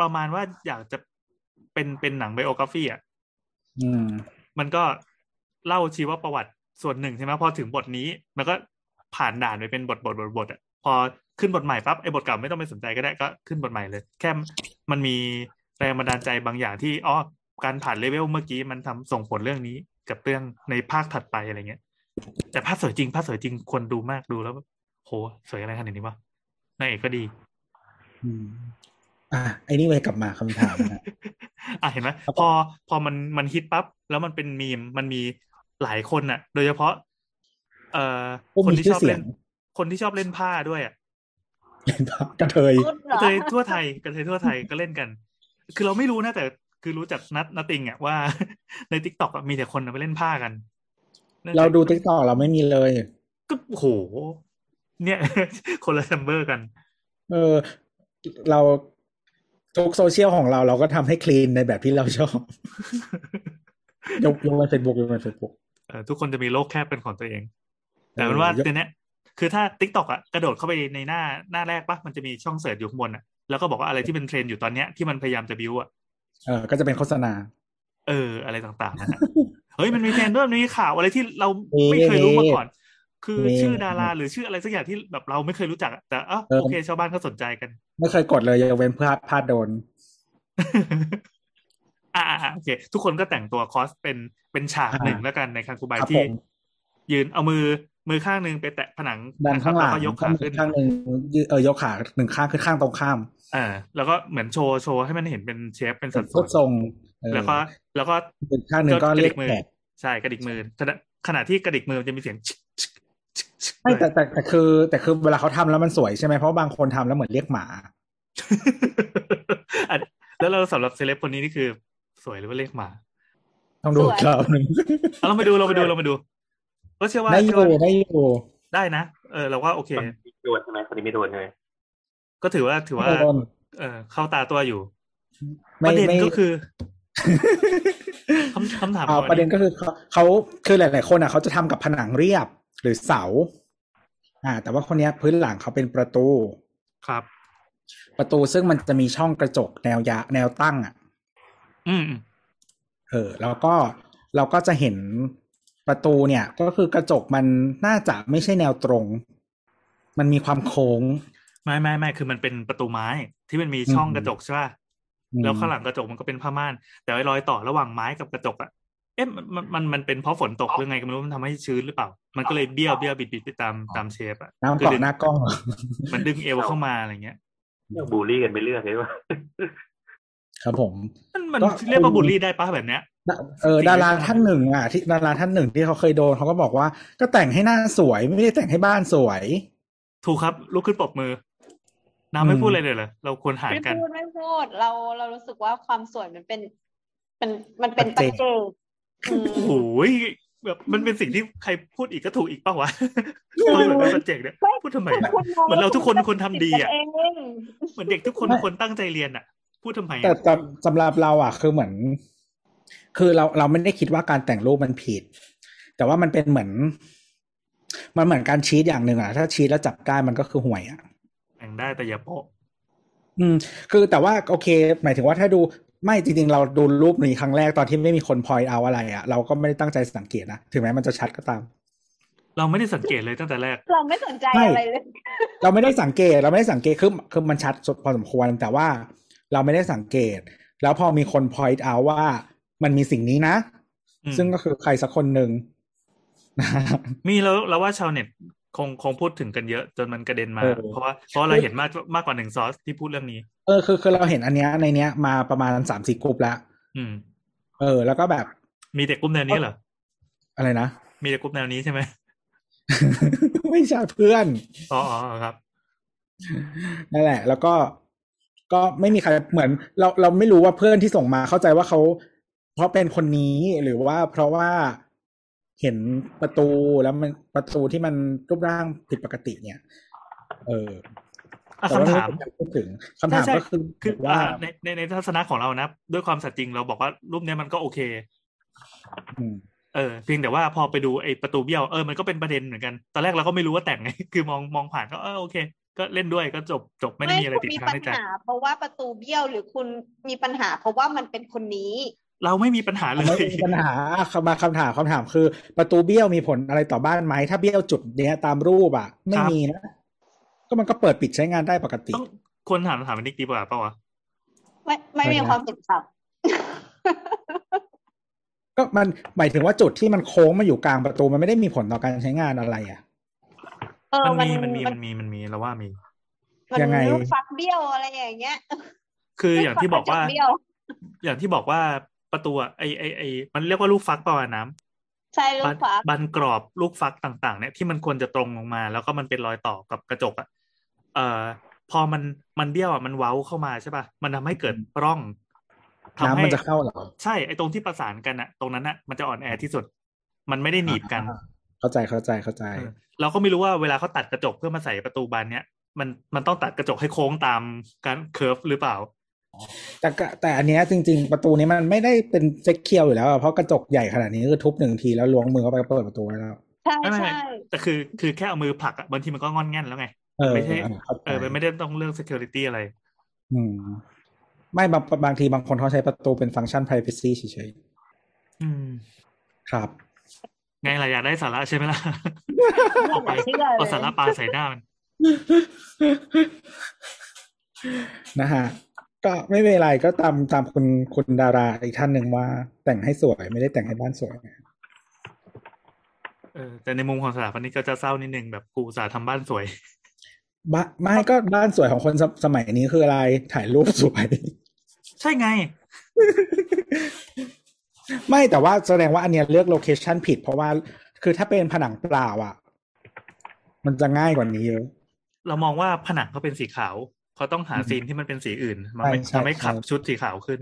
ประมาณว่าอยากจะเป็นเป็นหนังไบโอกราฟีอะอืมมันก็เล่าชีวประวัติส่วนหนึ่งใช่ไหมพอถึงบทนี้ มันก็ผ่านด่านไปเป็นบทบทบทบทอะพอขึ้นบทใหม่ปั๊บไอ้บทเก่าไม่ต้องไปสนใจก็ได้ก็ขึ้นบทใหม่เลย แค่มันมีแรงบันดาลใจบางอย่างที่อ๋อการผ่านเลเวลเมื่อกี้มันทำส่งผลเรื่องนี้กับเรื่องในภาคถัดไปอะไรเงี้ย แต่ภาพสวยจริงภาพสวยจริงควรดูมากดูแล้วโหสวยอะไรขนาดนี้วะนางเอกก็ดี อืมอะไอ้นี่เวยกลับมาคำถามนะอะเห็นไหมครับพอพอมันมันฮิตปั๊บแล้วมันเป็นมีมมันมีหลายคนน่ะ โดยเฉพาะ เอ่อผู้คนมีที่ชื่ชออบเสียเล่งนคนที่ชอบเล่นผ้าด้วยอะเล่นภาพกระเทยรุ่นเหรกระอเทยทั่วไทยกระเทยทั่วไทยก็เล่นกัน คือเราไม่รู้นะแต่คือรู้จากนัดนัดติงอะว่าในทิกตอกมีแต่คนเอาไปเล่นผ้ากันนื่อง เราจากดูติ๊กต็อกเราไม่มีเลย ก็โห เนี่ย คนละซัมเบอร์กัน เออ เราทุกโซเชียลของเราเราก็ทำให้คลีนในแบบที่เราชอบ ยกยกเว้นเฟซบุ๊กยกเว้นเฟซบุ๊กเออทุกคนจะมีโลกแคบเป็นของตัวเอง แต่มันว่าเออเดี๋ยวนี้คือถ้า TikTok อะกระโดดเข้าไปในหน้าหน้าแรกปะมันจะมีช่อง search อยู่ข้างบนอะแล้วก็บอกว่าอะไรที่เป็นเทรนด์อยู่ตอนเนี้ยที่มันพยายามจะบิวอะเออก็จะเป็นโฆษณา เออ อะไรต่างๆนั่นน่ะเฮ้ยมันมีเทรนด์ด้วยมันมีข่าวอะไรที่เรามีไม่เคยรู้มาก่อน คือมีชื่อดาราหรือชื่ออะไรสักอย่างที่แบบเราไม่เคยรู้จักอะแต่เอ้าเออโอเค ชาวบ้านก็สนใจกัน ไม่เคยกดเลยยกเว้นพลาดพลาดโดนอ่าอ่าโอเค ทุกคนก็แต่งตัวคอสเป็นเป็นฉากอ่าหนึ่งแล้วกันในคันคูบายครับที่ผมยืนเอามือมือข้างหนึ่งไปแตะผนังดันนะครัข้าบงหแล้วลังก็ยกขาขึ้นข้างหนึ่งยืเออยกขาหนึ่งข้างขึ้นข้างตรงข้ามอ่าแล้วก็เหมือนโชว์โชว์ให้มันเห็นเป็นเชฟเป็นสัเป็ดนส่รูวนปทรงเออ แล้วก็แล้วก็อีกข้างหนึ่งก็เรียกมือแขกใช่กระดิกมือขณะขณะที่กระดิกมือมันจะมีเสียงชิกชิกชิกชิกไม่ด้วยแต่แต่แต่คือ แต่คือเวลาเขาทำแล้วมันสวยใช่ไหมเพราะบางคนทำแล้วเหมือนเรียกหมาอันแล้วเราสำหรับเซเลบคนนี้นี่คือ สวยหรือว่าเลขหมาต้องดูสวยอีกรอบหนึ่งเอาเรามาดูเรามาดูเรามาดูก็เชื่อว่าได้อเชื่อยู่ว่าได้อยู่ได้นะเออเราว่าโอเคคนนี้โดนใช่ไหมคนนี้ไม่โดนใช่ไหมก็ถือว่าถือว่าโดนเออเข้าตาตัวอยู่ปไม่ระเด็นไม่ก็คือ คำคำถามเอาก่อนประเด็นก็คือเขาเขาคือหลาย ๆ คนอะเขาจะทำกับผนังเรียบหรือเสา อ่า แต่ว่าคนเนี้ยพื้นหลังเขาเป็นประตูครับ ประตูซึ่งมันจะมีช่องกระจกแนวยะแนวตั้ง อะอืมอืมเออแล้วก็เราก็จะเห็นประตูเนี่ย ก็คือกระจกมันน่าจะไม่ใช่แนวตรง มันมีความโค้ง ไม่ไม่ไม่คือมันเป็นประตูไม้ ที่มันมีช่องอืมกระจกใช่ป่ะอืม แล้วข้างหลังกระจกมันก็เป็นผ้าม่าน แต่ไอ้รอยต่อระหว่างไม้กับกระจกอะเอ๊ะมันมันมันมันเป็นเพราะฝนตกหรือไงก็ไม่รู้มันทำให้ชื้นหรือเปล่า มันก็เลยเบี้ยวเบี้ยวบิดบิดไปตามตามเชฟอะน้ำคืเกาะดึงหน้ากล้องเหรอมันดึงเอวเข้ามาอะไรเงี้ยเรื่องบูลลี่กันไปเรื่อยเลยว่าครับผม มันมันก็เรียกว่าบูลลี่ได้ปะแบบเนี้ยเออจริงๆดาราไม่ใช่ท่านหนึ่งอะที่ดาราท่านหนึ่งที่เขาเคยโดนเขาก็บอกว่า ก็แต่งให้หน้าสวยไม่ได้แต่งให้บ้านสวย ถูกครับลุกขึ้นปรบมือ น้ำไม่อืมพูดอะไรเลยเหรอเราควรหารไม่กันพูดไม่พูดเราเรารู้สึกว่าความสวยมันเป็น มันมันเป็นปัจเจกอืมโอ้โหแบบมันเป็นสิ่งที่ใครพูดอีกก็ถูกอีกป่าวะความเหมือนเป็นปัจเจกเนี่ยพูดทำไมอะคุณมงเหมือนเราทุกคนคนทำดีอะเองเหมือนเด็กทุกคนคนตั้งใจเรียนอะ พูดทำไมแต่อะสำสำหรับเราอะ คือเหมือน คือเราเราไม่ได้คิดว่าการแต่งรูปมันผิด แต่ว่ามันเป็นเหมือน มันเหมือนการชีตอย่างหนึ่งอะ ถ้าชีตแล้วจับได้มันก็คือห่วยอะ แต่งได้แต่อย่าโปะอืม คือแต่ว่าโอเค หมายถึงว่าถ้าดูไม่จริงๆ เราดูรูปนี้ครั้งแรกตอนที่ไม่มีคนพอยเอาอะไรอะ เราก็ไม่ได้ตั้งใจสังเกตนะถึงแม้มันจะชัดก็ตาม เราไม่ได้สังเกตเลยตั้งแต่แรก เราไม่สนใจอะไรเลย เราไม่ได้สังเกตเราไม่ได้สังเกตคือคือมันชัดพอสมควรแต่ว่าเราไม่ได้สังเกต แล้วพอมีคน point out ว่ามันมีสิ่งนี้นะ ซึ่งก็คือใครสักคนหนึ่งมีแล้วเราว่าชาวเน็ต คงคงพูดถึงกันเยอะจนมันกระเด็นมาเออเพราะว่าเพราะเราเห็นมากมากกว่าหนึ่งซอสที่พูดเรื่องนี้ เออคือคือเราเห็นอันเนี้ยในเนี้ยมาประมาณสามสี่กลุ่มแล้วอืม เออ แล้วก็แบบ มีแต่กลุ่มแนวนี้เหรอ อะไรนะ มีแต่กลุ่มแนวนี้ใช่ไหมไม่ใช่เพื่อนอ๋ออ๋อครับ นั่นแหละ แล้วก็ก็ไม่มีใครเหมือน เราเราไม่รู้ว่าเพื่อนที่ส่งมาเข้าใจว่าเขา เพราะเป็นคนนี้หรือว่าเพราะว่า เห็นประตูแล้วมันประตูที่มันรูปร่างผิดปกติเนี่ย เอออะแต่ว่คำถามไได้พูดถึงคำถามใช่ใช่ก็คือคือว่าอ่าในในในทัศนะของเรานะ ด้วยความสัตย์จริงเราบอกว่ารูปเนี้ยมันก็โอเคอืมเออเพียงแต่ว่าพอไปดูไอ้ประตูเบี้ยวเออมันก็เป็นประเด็นเหมือนกัน ตอนแรกเราก็ไม่รู้ว่าแต่งไงคือมองมองผ่านก็เออโอเค ก็เล่นด้วยก็จบจบไม่ได้มีอะไรคุณติดมีค้างปัญในใจหาเพราะว่าประตูเบี้ยวหรือคุณมีปัญหา เพราะว่ามันเป็นคนนี้ เราไม่มีปัญหาเลไม่ยมีปัญหาคำมาคำถามคำถามคือ ประตูเบี้ยวมีผลอะไรต่อบ้านไหมถ้าเบี้ยวจุดเนี้ยตามรูปอะ ไม่ครับมีนะก็มันก็เปิดปิดใช้งานได้ปกติต้องควรถามถามนิกดีกว่าเปล่าวะไม่ไม่มีอะไรนะความเห็นครับก็มันหมายถึงว่าจุดที่มันโค้งมาอยู่กลางประตูมันไม่ได้มีผลต่อการใช้งานอะไรอะเออมันมันมีมันมีมัมันนมีมันมีเราว่ามีมันยังไงลูกฟักเบี้ยวอะไรอย่างเงี้ย คืออย่างที่บอกว่าลูฟัระจเบี้ยวอย่างที่บอกว่า ประตูอะไอไอไอมันเรียกว่าลูกฟักประมาณน้ำใช่ลูบักนฟักบันกรอบลูกฟักต่าง ๆ เนี่ยที่มันควรจะตรงลงมา แล้วก็มันเป็นรอยต่อกับกระจกอะเอ่อพอมันมันเบี้ยวอะมันเว้าเข้ามาใช่ป่ะมันทำให้เกิดร่องทำน้ำให้มันจะเข้าเหรอใช่ไอตรงที่ประสานกันอะตรงนั้นอะมันจะอ่อนแอที่สุด มันไม่ได้หนีบกันอ่าเข้าใจเข้าใจเข้าใจเออเราก็ไม่รู้ว่าเวลาเขาตัดกระจกเพื่อมาใส่ประตูบานเนี้ยมันมันต้องตัดกระจกให้โค้งตามการเคิร์ฟหรือเปล่า แต่ก็แต่อันเนี้ยจริง ๆ ประตูนี้มันไม่ได้เป็นเซ็กเคียวอยู่แล้วอะเพราะกระจกใหญ่ขนาดนี้คือทุบหนึ่งทีแล้วล้วงมือเข้าไปเปิดประตูได้แล้วใช่ไม่ไม่ใช่แต่คือคือแค่เอามือผลักอะบางทีมันก็งอนแง่นแล้วไงเออไม่ใช่เข้าใจเออมันไม่ได้ต้องเรื่อง security อะไร อืม ไม่บางบางทีบางคนเขาใช้ประตูเป็นฟังก์ชัน privacy เฉยอืมๆครับไงล่ะอยากได้สาระใช่ไหมล่ะเอาไปเชื่อเลเอายสาระปลาใส่หน้ามันนะฮะ ก็ไม่เป็นไรก็ตามตามคุณคุณดาราอีกท่านหนึ่งว่า แต่งให้สวยไม่ได้แต่งให้บ้านสวยเออแต่ในมุมของสถาปนิกก็จะเศร้านิดนึงแบบกูอุตสาห์ทำบ้านสวยบ้าไม่ก็บ้านสวยของคนสสมัยนี้คืออะไรถ่ายรูปสวย ใช่ไง ไม่แต่ว่าแสดงว่าอันเนี้ยเลือก location ผิด เพราะว่าคือถ้าเป็นผนังเปล่าอะ มันจะง่ายกว่านี้เยอะเรามองว่าผนังเขาเป็นสีขาว เขาต้องหาอืม scene ที่มันเป็นสีอื่นมันไม่ใช่ใช่ทำให้ขับใช่ชุดสีขาวขึ้น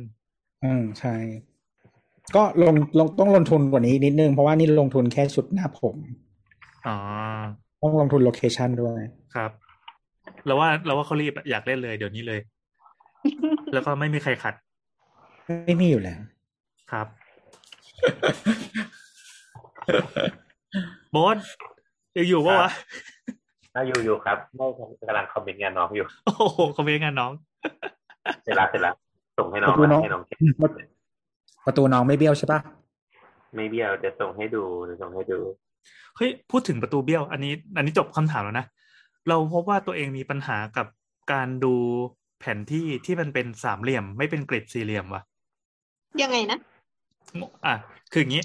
อืมใช่ ก็ลงลงต้องลงทุนกว่านี้นิดนึง เพราะว่านี่ลงทุนแค่ชุดหน้าผมอ๋อต้องลงทุน location ด้วยครับเราว่าเราว่าเขารีบอะอยากเล่นเลยเดี๋ยวนี้เลย แล้วก็ไม่มีใครขัด ไม่มีอยู่แล้วครับโบอสยังอยู่ปะวะ น่าอยู่อยู่ครับไม่กำลังคอมเมนต์งานน้องอยู่ โอ้โหเขาเป็นงานน้อง เสร็จแล้วเสร็จแล้วส่งให้น้องขอบคุณน้องให้น้องเช็คประตูน้องไม่เบี้ยวใช่ปะไม่เบี้ยวจะส่งให้ดูจะส่งให้ดูเฮ้ยพูดถึงประตูเบี้ยว อันนี้ อันนี้จบคำถามแล้วนะเราพบว่าตัวเองมีปัญหากับการดูแผนที่ที่มันเป็นสามเหลี่ยม ไม่เป็นกริดสี่เหลี่ยมวะยังไงนะอะคืออย่างนี้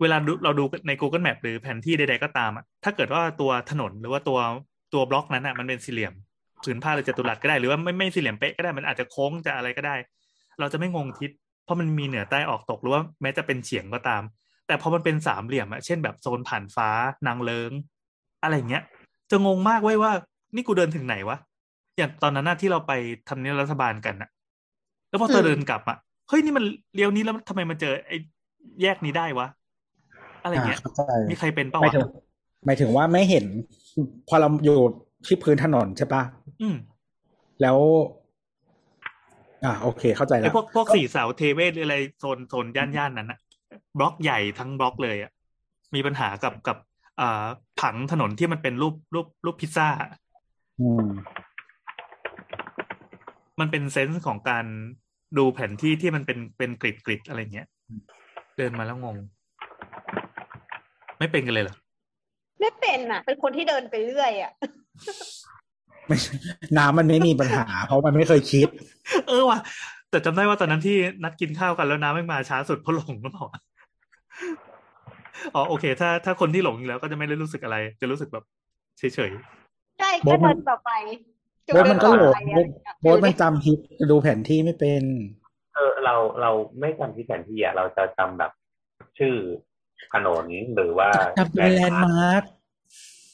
เวลาเราดูใน Google Map หรือแผนที่ใด ๆ ก็ตามอะถ้าเกิดว่าตัวถนนหรือว่าตัวตัวบล็อกนั้นอะมันเป็นสี่เหลี่ยมผืนผ้าหรือจัตุรัสก็ได้หรือว่าไม่ไม่สี่เหลี่ยมเป๊ะก็ได้มันอาจจะโค้งจะอะไรก็ได้ เราจะไม่งงทิศเพราะมันมีเหนือใต้ออกตกหรือว่าแม้จะเป็นเฉียงก็ตาม แต่พอมันเป็นสามเหลี่ยมอะเช่นแบบโซนผ่านฟ้านางเลิง อะไรเงี้ย จะงงมากเว้ยว่า นี่กูเดินถึงไหนวะอย่างตอนนั้นน่ะที่เราไปทำเนียบรัฐบาลกันอะแล้วพอเธอเดินกลับอะเฮ้ยนี่มันเลี้ยวนี้แล้วทำไมมันเจอไอ้แยกนี้ได้วะ อะไรเงี้ยเข้าใจมีใครเป็นปะหมายวะถึงหมายถึงว่าไม่เห็น พอเราอยู่ที่พื้นถนนใช่ปะอืมแล้ว อ่าโอเค เข้าใจแล้ไอ้วพวกพวกสี่เสาเทเวศหรืออะไรโซนโซนย่านย่านนั้นอะบล็อกใหญ่ทั้งบล็อกเลยอะมีปัญหากับกับอ่าผังถนนที่มันเป็นรูปรูปรูปพิซซ่า อืมมันเป็นเซนส์ของการดูแผนที่ที่มันเป็นเป็นกริดกริดอะไรเงี้ย เดินมาแล้วงง ไม่เป็นกันเลยเหรอไม่เป็นอะ เป็นคนที่เดินไปเรื่อยอะไม่ใช่น้ำมันไม่มีปัญหา เพราะมันไม่เคยคิด เออว่ะแต่จำได้ว่าตอนนั้นที่นัดกินข้าวกันแล้วน้ำไม่มาช้าสุดเพราะหลงหรือเปล่าอ๋อโอเค ถ้าถ้าคนที่หลงอยู่แล้วก็จะไม่ได้รู้สึกอะไร จะรู้สึกแบบเฉยใช่โบ๊ก็ทมัเดินนต่อไปจะโบ๊ทมันก็หลงเดินต่อไปอะโบ๊ทมันจำทิศดูแผนที่ไม่เป็น เออเราเราไม่จำที่แผนที่อะเราจะจำแบบชื่อ ถนนหรือว่าจำเป็นแลนด์มาร์ค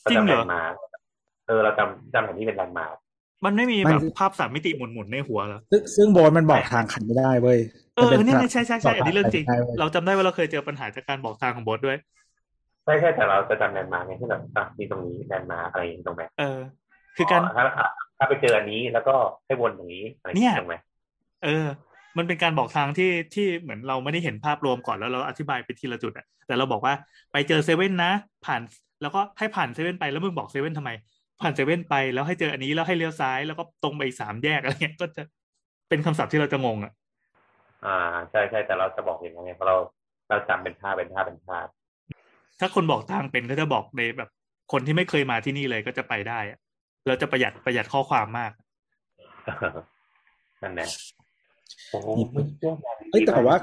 เราจำ landmark เออเราจำจำแผนที่เป็น landmark ๆมันไม่มีมันแบบภาพสามมิติหมุนๆในหัวเหรอซึ่งซึ่งโบ๊ทมันบอกทางกันไม่ได้เว้ยเออมัเออป็เนี่ยทาเนี่ยใช่ใช่ใช่อันนี้เรื่องจริงไม่ได้ว้ยเราจำได้ว่าเราเคยเจอปัญหาจากการบอกทางของโบ๊ทด้วยใช่ใช่แต่เราจะจำ landmark ไงที่แบบอะมีตรงนี้ landmark อะไรอย่างนี้ตรงไหนเออ คือการถ้าถ้าถ้าไปเจออันนี้แล้วก็ให้วนตรงนี้อะไรอย่างเนี่นี้ยตรงไหมเออ มันเป็นการบอกทางที่ที่เหมือนเราไม่ได้เห็นภาพรวมก่อนแล้วเราอธิบายไปทีละจุดอะแต่เราบอกว่าไปเจอเซเว่นนะ ผ่านแล้วก็ให้ผ่านเซเว่นไปแล้วมึงบอกเซเว่นทำไม ผ่านเซเว่นไปแล้วให้เจออันนี้แล้วให้เลี้ยวซ้าย แล้วก็ตรงไปอีกสามแยกอะไรเงี้ยก็จะเป็นคำศัพท์ที่เราจะงงอะอ่าใช่ใช่แต่เราจะบอกอย่างไงเพราะเราเราจำเป็นท่าเป็นท่าเป็นท่าถ้าคนบอกทางเป็นก็จะบอกในแบบ คนที่ไม่เคยมาที่นี่เลยก็จะไปได้อะเราจะประหยัดประหยัดข้อความมากนั่นแหละโอ้โห เอ้ยแต่ว่า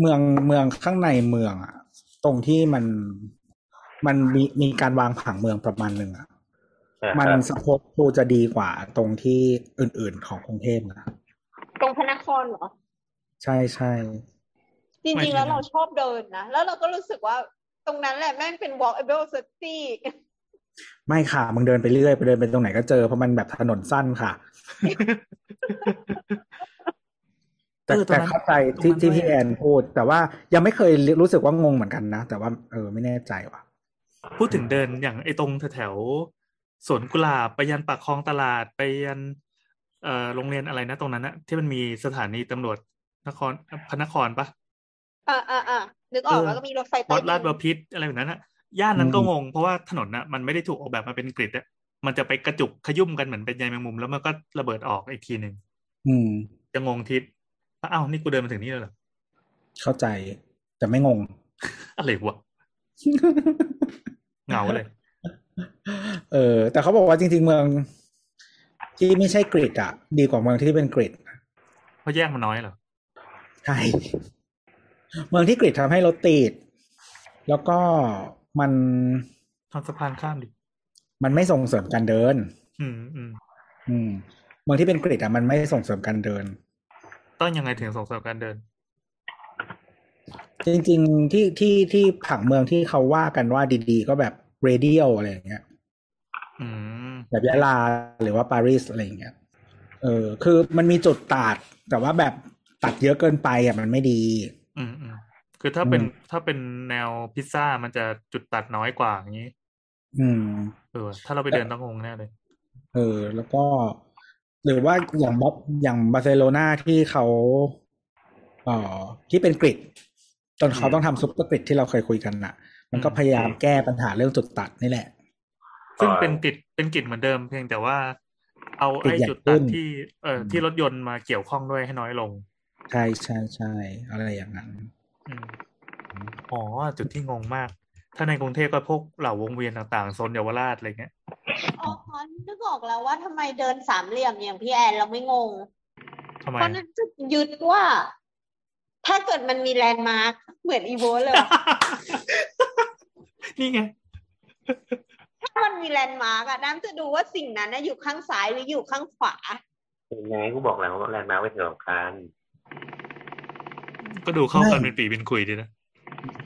เมืองเมืองข้างในเมืองอะตรงที่มันมันมีมีการวางผังเมืองประมาณหนึ่งอะเออมันสปอร์ตทูจะดีกว่าตรงที่อื่นๆของกรุงเทพนะตรงพระนครเหรอ ใช่ใช่จริงๆแล้วเราชอบเดินนะ แล้วเราก็รู้สึกว่าตรงนั้นแหละแม่งเป็น walkable city ไม่ค่ะ มึงเดินไปเรื่อย ไปเดินไปตรงไหนก็เจอ เพราะมันแบบถนนสั้นค่ะ แต่เออตรงแต่นั้นเข้าใจตรงที่นั้นที่ด้วยพี่แอนพูด แต่ว่ายังไม่เคยรู้สึกว่างงเหมือนกันนะ แต่ว่าเออไม่แน่ใจว่ะ พูดถึงเดินอย่างไอ้ตรงแถวๆสวนกุหลาบไปยันปากคลองตลาดไปยันเอ่อโรงเรียนอะไรนะตรงนั้นนะที่มันมีสถานีตำรวจนครพระนครปะอ่าอ่าอ่านึกออกเออแล้วก็มีรถไฟใต้วัดดิลาดนบพิตรอะไรแบบนั้นอะย่านนั้นก็อืมงง เพราะว่าถนนน่ะมันไม่ได้ถูกออกแบบมาเป็นกริดอะมันจะไปกระจุกขยุ่มกันเหมือนเป็นใยแมงมุม แล้วมันก็ระเบิดออกอีกทีหนึ่งอืมจะงงทิศ อ้าวนี่กูเดินมาถึงนี่แล้วเหรอเข้าใจ แต่ไม่งง อะไรวะเหงาเลย เออ แต่เขาบอกว่าจริง ๆ เมือง ที่ไม่ใช่กริดอะดีกว่าเมืองที่เป็นกริดเพราะแยกมันน้อยเหรอใช่เมืองที่กริดทำให้รถติดแล้วก็มันทำสะพานข้ามดิ มันไม่ส่งเสริมการเดิน อืมอืมอืมเมืองที่เป็นกริดอะมันไม่ส่งเสริมการเดิน ต้องยังไงถึงส่งเสริมการเดิน จริง ๆ ที่ที่ที่ผังเมืองที่เขาว่ากันว่าดีๆ ก็แบบเรเดียลอะไรอย่างเงี้ยอืมแบบยะลาหรือว่าปารีสอะไรอย่างเงี้ย เออ คือมันมีจุดตัดแต่ว่าแบบตัดเยอะเกินไปอะมันไม่ดี อืมอืมคือถ้าเป็นอืมถ้าเป็นแนวพิซซ่ามันจะจุดตัดน้อยกว่าอย่างนี้ อืม เออ ถ้าเราไปเดินต้องงงแน่เลย เออ แล้วก็ หรือว่าอย่างบัอย่างบาร์เซโลนาที่เขาเอ่อที่เป็น grid จนเขาต้องทำ super grid ที่เราเคยคุยกันน่ะ มันก็อืมพยายามแก้ปัญหาเรื่องจุดตัดนี่แหละ ซึ่งเป็นกิจเป็นกิจเหมือนเดิมเพียงแต่ว่า เอากิจไอ้ใหญ่จุดตัดขึ้นที่เอ่ออมที่รถยนต์มาเกี่ยวข้องด้วยให้น้อยลง ใช่ใช่ใช่อะไรอย่างนั้นอืมอ๋อจุดที่งงมาก ถ้าในกรุงเทพก็พวกเหล่าวงเวียนต่างๆโซนเยาวราชอะไรเงี้ย อ๋อนึกออกแล้วว่าทำไมเดินสามเหลี่ยมอย่างพี่แอนเราไม่งง ทำไมเพราะนั้นจะยึดว่า ถ้าเกิดมันมี landmark เหมือนอีโวเลยว่ะนี่ไง ถ้ามันมี landmark อะน้ำจะดูว่าสิ่งนั้นนะอยู่ข้างซ้ายหรืออยู่ข้างขวายังไงกูบอกแล้วว่า landmark เป็นสิ่งสำคัญก็ดูเข้ากันไม่เป็นปีเป็นคุยดีนะ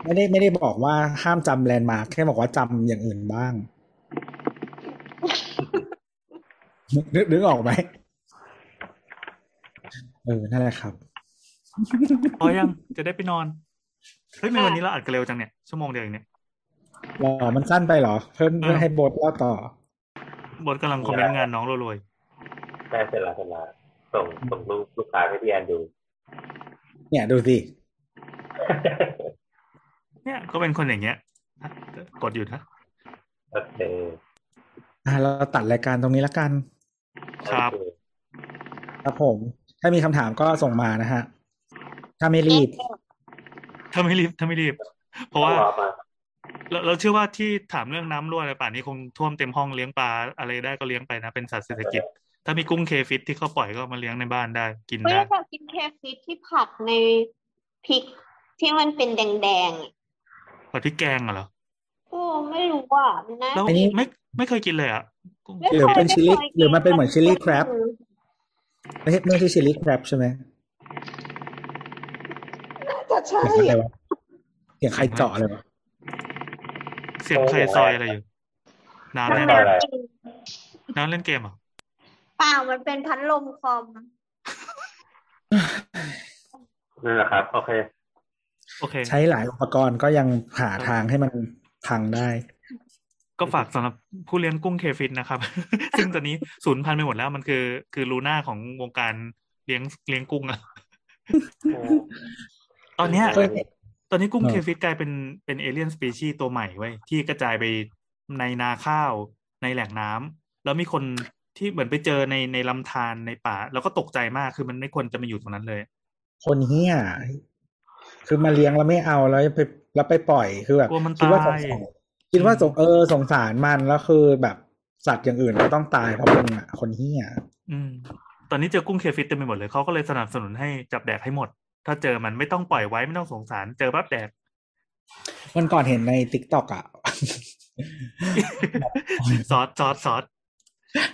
ไม่ได้ไม่ได้บอกว่าห้ามจำ landmark แค่บอกว่าจำอย่างอื่นบ้าง นึกนึกออกไหมเออนั่นแหละครับพอยังจะได้ไปนอนเฮ้ยทำไมวันนี้เราอัดกันเร็วจังเนี่ยชั่วโมงเดียวเองเนี่ยรอมันสั้นไปเหรอ เพิ่มเพื่อให้โบทเล่าต่อบทกำลังคอมเมนต์งานน้องรวยได้เสร็จแล้วเสร็จแล้วส่งส่งรูปลูกค้าให้พี่แอนดู เนี่ยดูสิๆเนี่ยก็เป็นคนอย่างเงี้ยอะกดอยู่นะโอเคอะเราตัดรายการตรงนี้แล้วกัน ครับโอเครับผม ถ้ามีคำถามก็ส่งมานะฮะ ถ้าไม่รีบ ถ้าไม่รีบถ้าไม่รีบ เพราะว่าต้องรอมาเราเราเชื่อว่าที่ถามเรื่องน้ำรั่วอะไรป่านนี้คงท่วมเต็มห้องเลี้ยงปลาอะไรได้ก็เลี้ยงไปนะ เป็นสัตว์เศรษฐกิจ ถ้ามีกุ้งเคฟิตที่เขาปล่อยก็เอามาเลี้ยงในบ้านได้กินเฮ้ยได้อยากกินเคฟฟิตที่ผัดในพริกที่มันเป็นแดงๆอะผัดพริกแกงอะเหรอโอ้ไม่รู้ว่ามันน่าแล้วอันนี้ไม่ ไม่เคยกินเลยอะกุ้งไม่หรือคยเป็นไม่ชิลลี่คยหรือมันเป็นเหมือนกิชิลลี่แครบไม่ใช่ไม่ใช่ชิลลี่แครบใช่ไหมน่าจะใช่เสียงอะไรวะเสียงใครเจาะเลยวะเสียงใครซอยอะไรอยู่น้ำมันแน่น่าเลยกินน้ำเล่นเกมเหรอะเปล่ามันเป็นพัดลมคอมนั่นแหละครับ โอเค โอเค ใช้หลายอุปกรณ์ก็ยังหาทางให้มันพังได้ ก็ฝากสำหรับผู้เลี้ยงกุ้ง crayfish นะครับ ซึ่งตอนนี้สูญพันธุ์ไปหมดแล้วมันคือคือลูน่าของวงการเลี้ยงเลี้ยงกุ้งอะตอนเนี้ยเคยตอนนี้กุ้งเออ crayfish กลายเป็นเป็น alien species ตัวใหม่เว้ยที่กระจายไปในนาข้าวในแหล่งน้ำแล้วมีคนที่เหมือนไปเจอในในลำธารในป่า แล้วก็ตกใจมากคือมันไม่ควรจะมาอยู่ตรงนั้นเลย คนเหี้ยคือมาเลี้ยงแล้วไม่เอาแล้วไปแล้วไปปล่อยคือแบบกลัวมันคิดว่าสตางยสาร คิดว่าสงเออสงสารมันแล้วคือแบบสัตว์อย่างอื่นก็ต้องตายเพราะมึงอะคนเหี้ยอืม ตอนนี้เจอกุ้ง crayfish เต็มไปหมดเลยเขาก็เลยสนับสนุนให้จับแดกให้หมด ถ้าเจอมันไม่ต้องปล่อยไว้ไม่ต้องสงสาร เจอปั๊บแดกวันก่อนเห็นในติ๊กต็อกอะซอสซอสซอส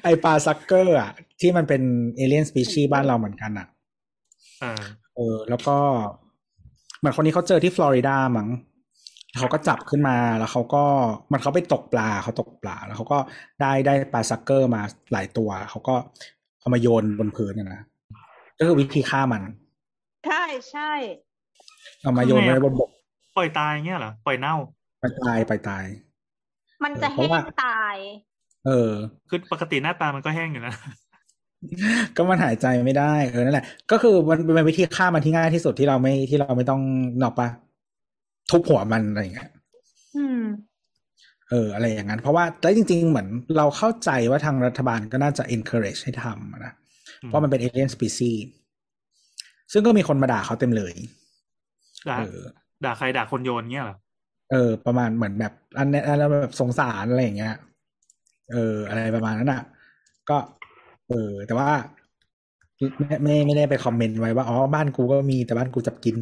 ไอปลาซักเกอร์อะ ที่มันเป็นเอเลียนสปีชีบ้านเราเหมือนกันอะเออเออ แล้วก็เหมือนคนนี้เขาเจอที่ฟลอริดามั้ง เขาก็จับขึ้นมาแล้วเขาก็มันเขาไปตกปลาเขาตกปลา แล้วเขาก็ได้ได้ปลาซักเกอร์มาหลายตัว เขาก็เอามาโยนบนพื้นนะนะก็คือวิธีฆ่ามัน ใช่ใช่เอามาโยนไว้บนบกปล่อยตายเงี้ยเหรอปล่อยเน่าไปตายไปตาย มันจะเพแห้ราะว่างตาย เออ คือปกติหน้าตามันก็แห้งอยู่นะก็มันหายใจไม่ได้เออนั่นแหละ ก็คือมันเป็นวิธีฆ่ามันที่ง่ายที่สุดที่เราไม่ที่เราไม่ต้องนอกปะ ทุบหัวมันอะไรอย่างเงี้ยอืมเอออะไรอย่างนั้น เพราะว่าแต่จริง ๆ เหมือนเราเข้าใจว่าทางรัฐบาลก็น่าจะ encourage ให้ทำอะนะอืมเพราะมันเป็น alien species ซึ่งก็มีคนมาด่าเขาเต็มเลยด่าเออด่าใครด่าคนโยนเงี้ยเหรอเออ ประมาณเหมือนแบบ อันนี้อันนั้นแบบสงสารอะไรอย่างเงี้ย เออ อะไรประมาณนั้นอะ ก็ เออ แต่ว่าไม่ไม่ไม่ได้ไปคอมเมนต์ไว้ว่าอ๋อบ้านกูก็มีแต่บ้านกูจับกิน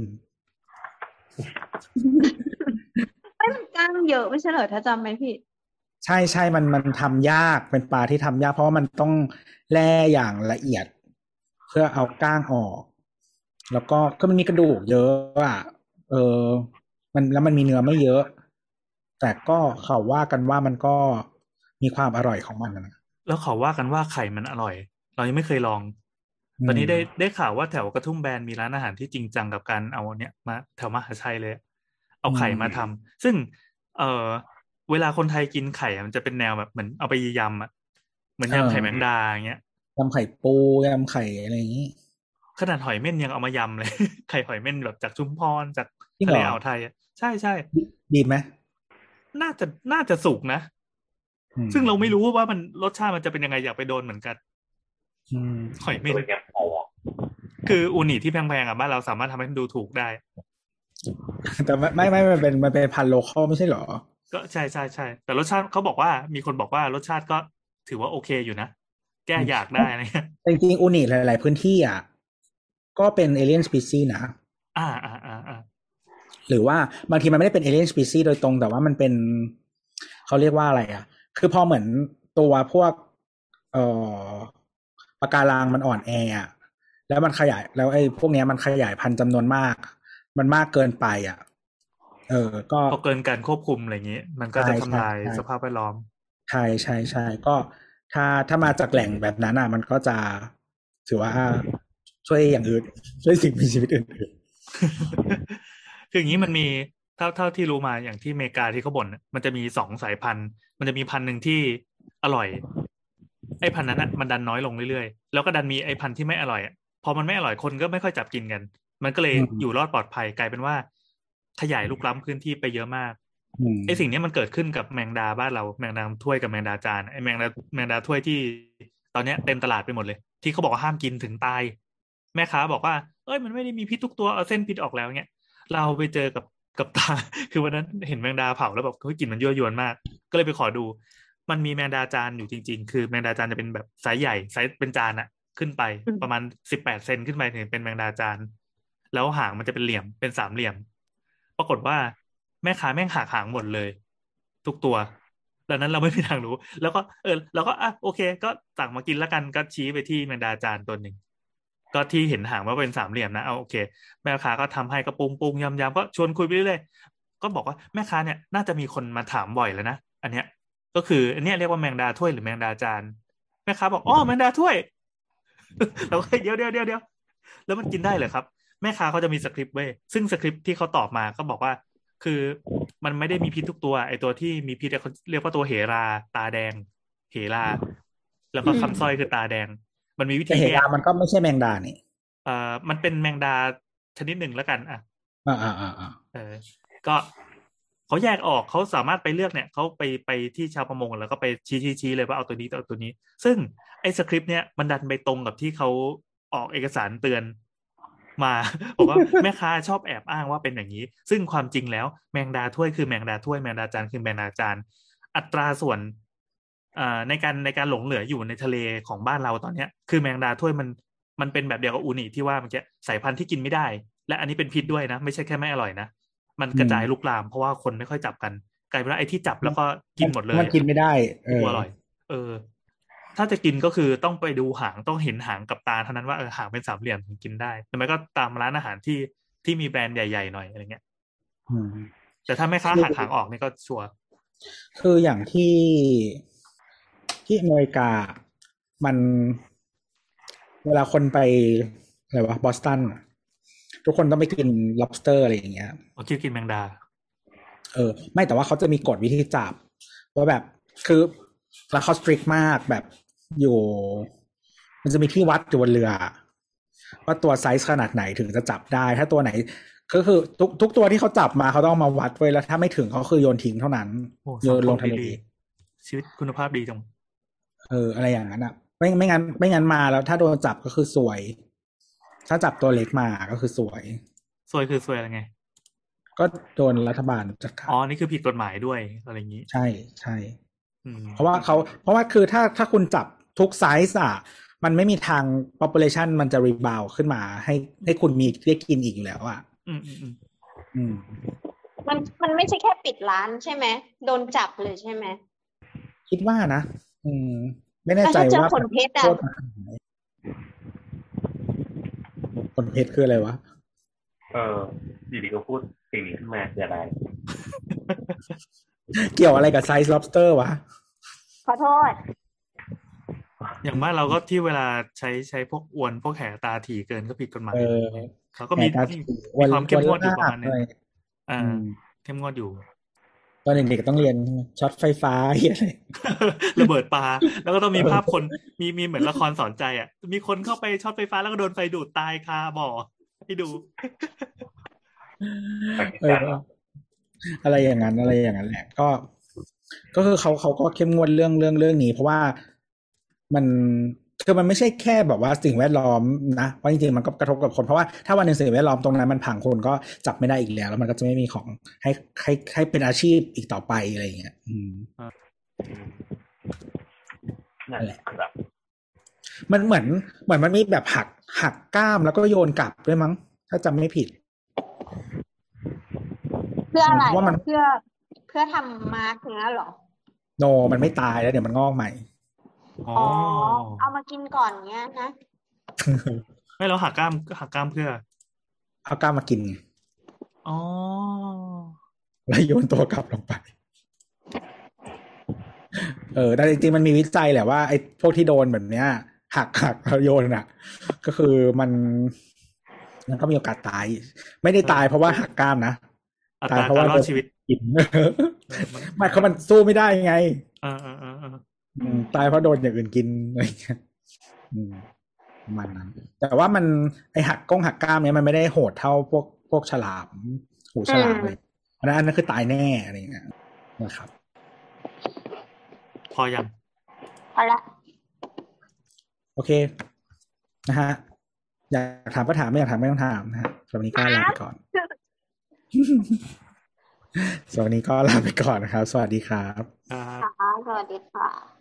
ไม่มันกล้างเยอะไม่ใช่เหรอถ้าจำไม่ผิดใช่ใช่มันมันทำยากเป็นปลาที่ทำยาก เพราะว่ามันต้องแล่อย่างละเอียด เพื่อเอาก้างออก แล้วก็ก็มันมีกระดูกเยอะอะเออ มันแล้วมันมีเนื้อไม่เยอะ แต่ก็เขาว่ากันว่ามันก็มีความอร่อยของมันนะแล้วเขาว่ากันว่าไข่มันอร่อย เรายังไม่เคยลอง ตอนนี้ได้ได้ข่าวว่าแถวกระทุ่มแบนมีร้านอาหารที่จริงจังกับการเอาเนี้ยมาแถวมหาชัยเลย เอาไข่มาทำซึ่ง เออเวลาคนไทยกินไข่อะมันจะเป็นแนวแบบเหมือนเอาไปยำอะเหมือนยำไข่แมงดาอย่างเงี้ยยำไข่ปูยำไข่อะไรอย่างนี้ขนาดหอยเม่นยังเอามายำเลย ไข่หอยเม่นแบบจากชุมพรจากจริงทะเหรเลออ่าวไทยอะใช่ใช่ดีไหมน่าจะน่าจะสุกนะอืมซึ่งเราไม่รู้ว่ามันรสชาติมันจะเป็นยังไงอยากไปโดนเหมือนกัน อืมหอยเม่นเป็นแกมออกคืออูนิที่แพงๆอะบ้านเราสามารถทำให้มันดูถูกได้ แต่ไม่ไม่ไม่มันเป็นมันเป็นพันโลคอลไม่ใช่เหรอ ก็ใช่ใช่ใช่แต่รสชาติเขาบอกว่ามีคนบอกว่ารสชาติก็ถือว่าโอเคอยู่นะ แก้อยากได้อะไรเงี้ยแต่จริงๆอูนิหลาย ๆ พื้นที่อะก็เป็น alien species นะอ่าอ่าอ่าอ่าหรือว่าบางทีมันไม่ได้เป็น alien species โดยตรง แต่ว่ามันเป็นเขาเรียกว่าอะไรอะ คือพอเหมือนตัวพวก เอ่อ ปะการังมันอ่อนแออะแล้วมันขยาย แล้วไอ้พวกเนี้ยมันขยายพันธุ์จำนวนมาก มันมากเกินไปอะ เออ ก็พอเกินการควบคุมอะไรอย่างนี้ มันก็จะใช่ทำลายใช่ใช่สภาพแวดล้อมใช่ใช่ใช่ก็ถ้าถ้ามาจากแหล่งแบบนั้นอะ มันก็จะถือว่าช่วยอย่างอื่น ช่วยสิ่งมีชีวิตอื่นคืออย่างนี้มันมีเท่าเท่าที่รู้มาอย่างที่อเมริกาที่เขาบ่นน่ะมันจะมีสองสายพันธุ์ มันจะมีพันธุ์หนึ่งที่อร่อย ไอ้พันธุ์นั้นอะมันดันน้อยลงเรื่อยๆ แล้วก็ดันมีไอ้พันธุ์ที่ไม่อร่อยอะพอมันไม่อร่อยคนก็ไม่ค่อยจับกินกัน มันก็เลยอยู่รอดปลอดภัยกลายเป็นว่า ขยายลุกล้ำพื้นที่ไปเยอะมากๆอืมไอสิ่งเนี้ยมันเกิดขึ้นกับแมงดาบ้านเราแมงดาถ้วยกับแมงดาจานไอแมงดาแมงดาถ้วยที่ ตอนเนี้ยเต็มตลาดไปหมดเลย ที่เขาบอกว่าห้ามกินถึงตาย แม่ค้าบอกว่า เอ้ยมันไม่ได้มีพิษทุกตัวเอาเส้นพิษออกแล้วเนี้ยเราไปเจอกับกับตา คือวันนั้นเห็นแมงดาเผาแล้วแบบเฮ้ยกลิ่นมันยั่วยวนมาก ก็เลยไปขอดู มันมีแมงดาจานอยู่จริง ๆ คือแมงดาจานจะเป็นแบบไซส์ใหญ่ไซส์เป็นจานอะขึ้นไปอืมประมาณสิบแปดเซนขึ้นไปถึงเป็นแมงดาจานแล้วหางมันจะเป็นเหลี่ยมเป็นสามเหลี่ยม ปรากฏว่าแม่ค้าแม่งหักหางหมดเลย ทุกตัวดังนั้นเราไม่มีทางรู้ แล้วก็เออเราก็อะโอเค ก็สั่งมากินแล้วกันก็ชี้ไปที่แมงดาจานตัวหนึ่งก็ที่เห็นหางว่าเป็นสามเหลี่ยมนะเอาโอเค แม่ค้าก็ทำให้ก็ปรุงปรุงยำยำก็ชวนคุยไปเรื่อยๆก็บอกว่าแม่ค้าเนี่ยน่าจะมีคนมาถามบ่อยแล้วนะอันเนี้ย ก็คืออันเนี้ยเรียกว่าแมงดาถ้วยหรือแมงดาจานแม่ค้าบอกอ๋อแมงดาถ้วยเราก็เฮ้ยเดี๋ยวเดี๋ยวเดี๋ยวเดี๋ยวแล้วมันกินได้เหรอครับ แม่ค้าเขาจะมีสคริปต์เว้ยซึ่งสคริปต์ที่เขาตอบมาก็บอกว่า คือมันไม่ได้มีพิษทุกตัว ไอตัวที่มีพิษเขาเรียกว่าตัวเหรา ตาแดง เหรา แล้วก็อืมคำสร้อยคือตาแดง มันมีวิธีแต่เหแยรากมันก็ไม่ใช่แมงดานี่เอ่อมันเป็นแมงดาชนิดหนึ่งแล้วกันอะอ่าอ่าอ่าอ่าเออ ก็ เขาแยกออกเขาสามารถไปเลือกเนี่ยเขาไปไปที่ชาวประมงแล้วก็ไปชี้ชี้ชี้เลยว่าเอาตัวนี้เอาตัวนี้ ซึ่งไอ้สคริปต์เนี่ยมันดันไปตรงกับที่เขาออกเอกสารเตือนมาบอกว่าแม่ค้าชอบแอบอ้างว่าเป็นอย่างนี้ ซึ่งความจริงแล้วแมงดาถ้วยคือแมงดาถ้วยแมงดาจานคือแมงดาจานอัตราส่วนอ่าในการในการหลงเหลืออยู่ในทะเลของบ้านเราตอนเนี้ย คือแมงดาถ้วยมันมันเป็นแบบเดียวกับอูนิที่ว่าเมื่อกี้สายพันธุ์ที่กินไม่ได้ และอันนี้เป็นพิษด้วยนะ ไม่ใช่แค่ไม่อร่อยนะ มันกระจายลุกลาม เพราะว่าคนไม่ค่อยจับกันกลายเป็นว่าไอ้ที่จับแล้วก็กินหมดเลยมันกินไม่ได้เออตัวอร่อย เออ ถ้าจะกินก็คือต้องไปดูหางต้องเห็นหางกับตาเท่านั้นว่าเออหางเป็นสามเหลี่ยมถึงกินได้แต่ไม่ก็ตามร้านอาหารที่ที่มีแบรนด์ใหญ่ๆหน่อยอะไรเงี้ยอืมแต่ถ้าแม่ค้าหักหางออกนี่ก็ชัวร์คืออย่างที่ที่อเมริกามันเวลาคนไปอะไรวะบอสตันอะ ทุกคนต้องไปกิน lobster อะไรอย่างเงี้ยโอเคกินแมงดา เออ ไม่แต่ว่าเขาจะมีกฎวิธีจับว่าแบบคือแล้วเขา strict มากแบบอยู่ มันจะมีที่วัดอยู่บนเรือ ว่าตัวไซส์ขนาดไหนถึงจะจับได้ ถ้าตัวไหน ก็คือทุกทุกตัวที่เขาจับมาเขาต้องมาวัดไว้แล้วถ้าไม่ถึงเขาคือโยนทิ้งเท่านั้นโอ้โยสังนคลมงทะเลดีๆชีวิตคุณภาพดีจัง เออ อะไรอย่างนั้นอะ ไม่ไม่งั้น ไม่งั้นมาแล้วถ้าโดนจับก็คือซวย ถ้าจับตัวเล็กมาก็คือซวยซวยคือซวยอะไรไง ก็โดนรัฐบาลจัดการอ๋อ นี่คือผิดกฎหมายด้วยอะไรอย่างนี้ ใช่ใช่อืมเพราะว่าเขาเพราะว่าคือถ้าถ้าคุณจับทุกไซส์อะ มันไม่มีทาง population มันจะ rebound ขึ้นมา ให้ให้คุณมีได้กินอีกอยู่แล้วอะ อืมอืมอืมอืมมันมันไม่ใช่แค่ปิดร้านใช่ไหมโดนจับเลยใช่ไหมคิดว่านะ อืม ไม่แน่แล้วใจถ้าเจอว่าขนเพชรอะ โทษมันขนาดไหนขนเพชรคืออะไรวะ เอออยู่ดีก็พูดสิ่งนี้ขึ้นมาคืออะไร เกี่ยวอะไรกับไซส์ lobster วะ ขอโทษ อย่างบ้านเราก็ที่เวลาใช้ใช้พวกอวน พวกแหตาถี่เกินก็ผิดกฎหมายเออเขาก็มีแหตามีถี่มีความเข้มงวดอยู่ประมาณนึงอะไรอ่าอืมเข้มงวดอยู่ ตอนเด็กๆต้องเรียนช็อตไฟฟ้าเหี้ยอะไรระเบิดปลาแล้วก็ต้องมีภาพคนมีมีเหมือนละครสอนใจอะ มีคนเข้าไปช็อตไฟฟ้าแล้วก็โดนไฟดูดตายคาบ่อให้ดูเอออะไรอย่างนั้นอะไรอย่างนั้นแหละก็ ก็คือเขาเขาก็เข้มงวดเรื่องเรื่องเรื่องนี้ เพราะว่ามัน คือมันไม่ใช่แค่แบบว่าสิ่งแวดล้อมนะเพราะจริงๆมันก็กระทบกับคนเพราะว่าถ้าวันหนึ่งสิ่งแวดล้อมตรงนั้นมันพังคนก็จับไม่ได้อีกแล้ว แล้วมันก็จะไม่มีของให้ให้ให้เป็นอาชีพอีกต่อไปอะไรอย่างเงี้ยอืมนั่นแหละครับ มันเหมือนเหมือนมันมีแบบหักหักกล้ามแล้วก็โยนกลับด้วยมั้ง ถ้าจำไม่ผิด เพื่ออะไรว่ามันเพื่อเพื่อทำมาร์กเนี้ยเหรอโนมันไม่ตายแล้วเดี๋ยวมันงอกใหม่ อ๋อ อ๋อ เอามากินก่อนเนี้ยนะ ไม่เราหักกล้ามหักกล้ามเพื่อ เอากล้ามมากินไงอ๋อ แล้วโยนตัวกลับลงไป เออแต่จริงๆมันมีวิจัยแหละว่าไอ้พวกที่โดนแบบเนี้ย หักหักแล้วโยนอะ ก็คือมันมันก็มีโอกาสตาย ไม่ได้ตายเพราะว่าหักกล้ามนะ อัตตายราเพราะการว่า รอดชีวิต กิน เออมันไม่เขามันสู้ไม่ได้ไงเออเออเออเอออืม ตายเพราะโดนอย่างอื่นกินอะไรเงี้ยอืมประมันนั้น แต่ว่ามันไอหักก้งหักกล้ามเนี้ยมันไม่ได้โหดเท่าพวกพวกฉลามหูฉลามอืมเลยอันนั้นอันนั้นคือตายแน่อะไรเงี้ยนะครับ พอยังเอาละโอเค นะฮะอยากถามก็ถามไม่อยากถามไม่ต้องถามนะฮะสำหรับวันนี้ก็ลาไปก่อนสำหรับวันนี้ก็ลาไปก่อนนะครับ สวัสดีครับ ครับค่ะสวัสดีค่ะ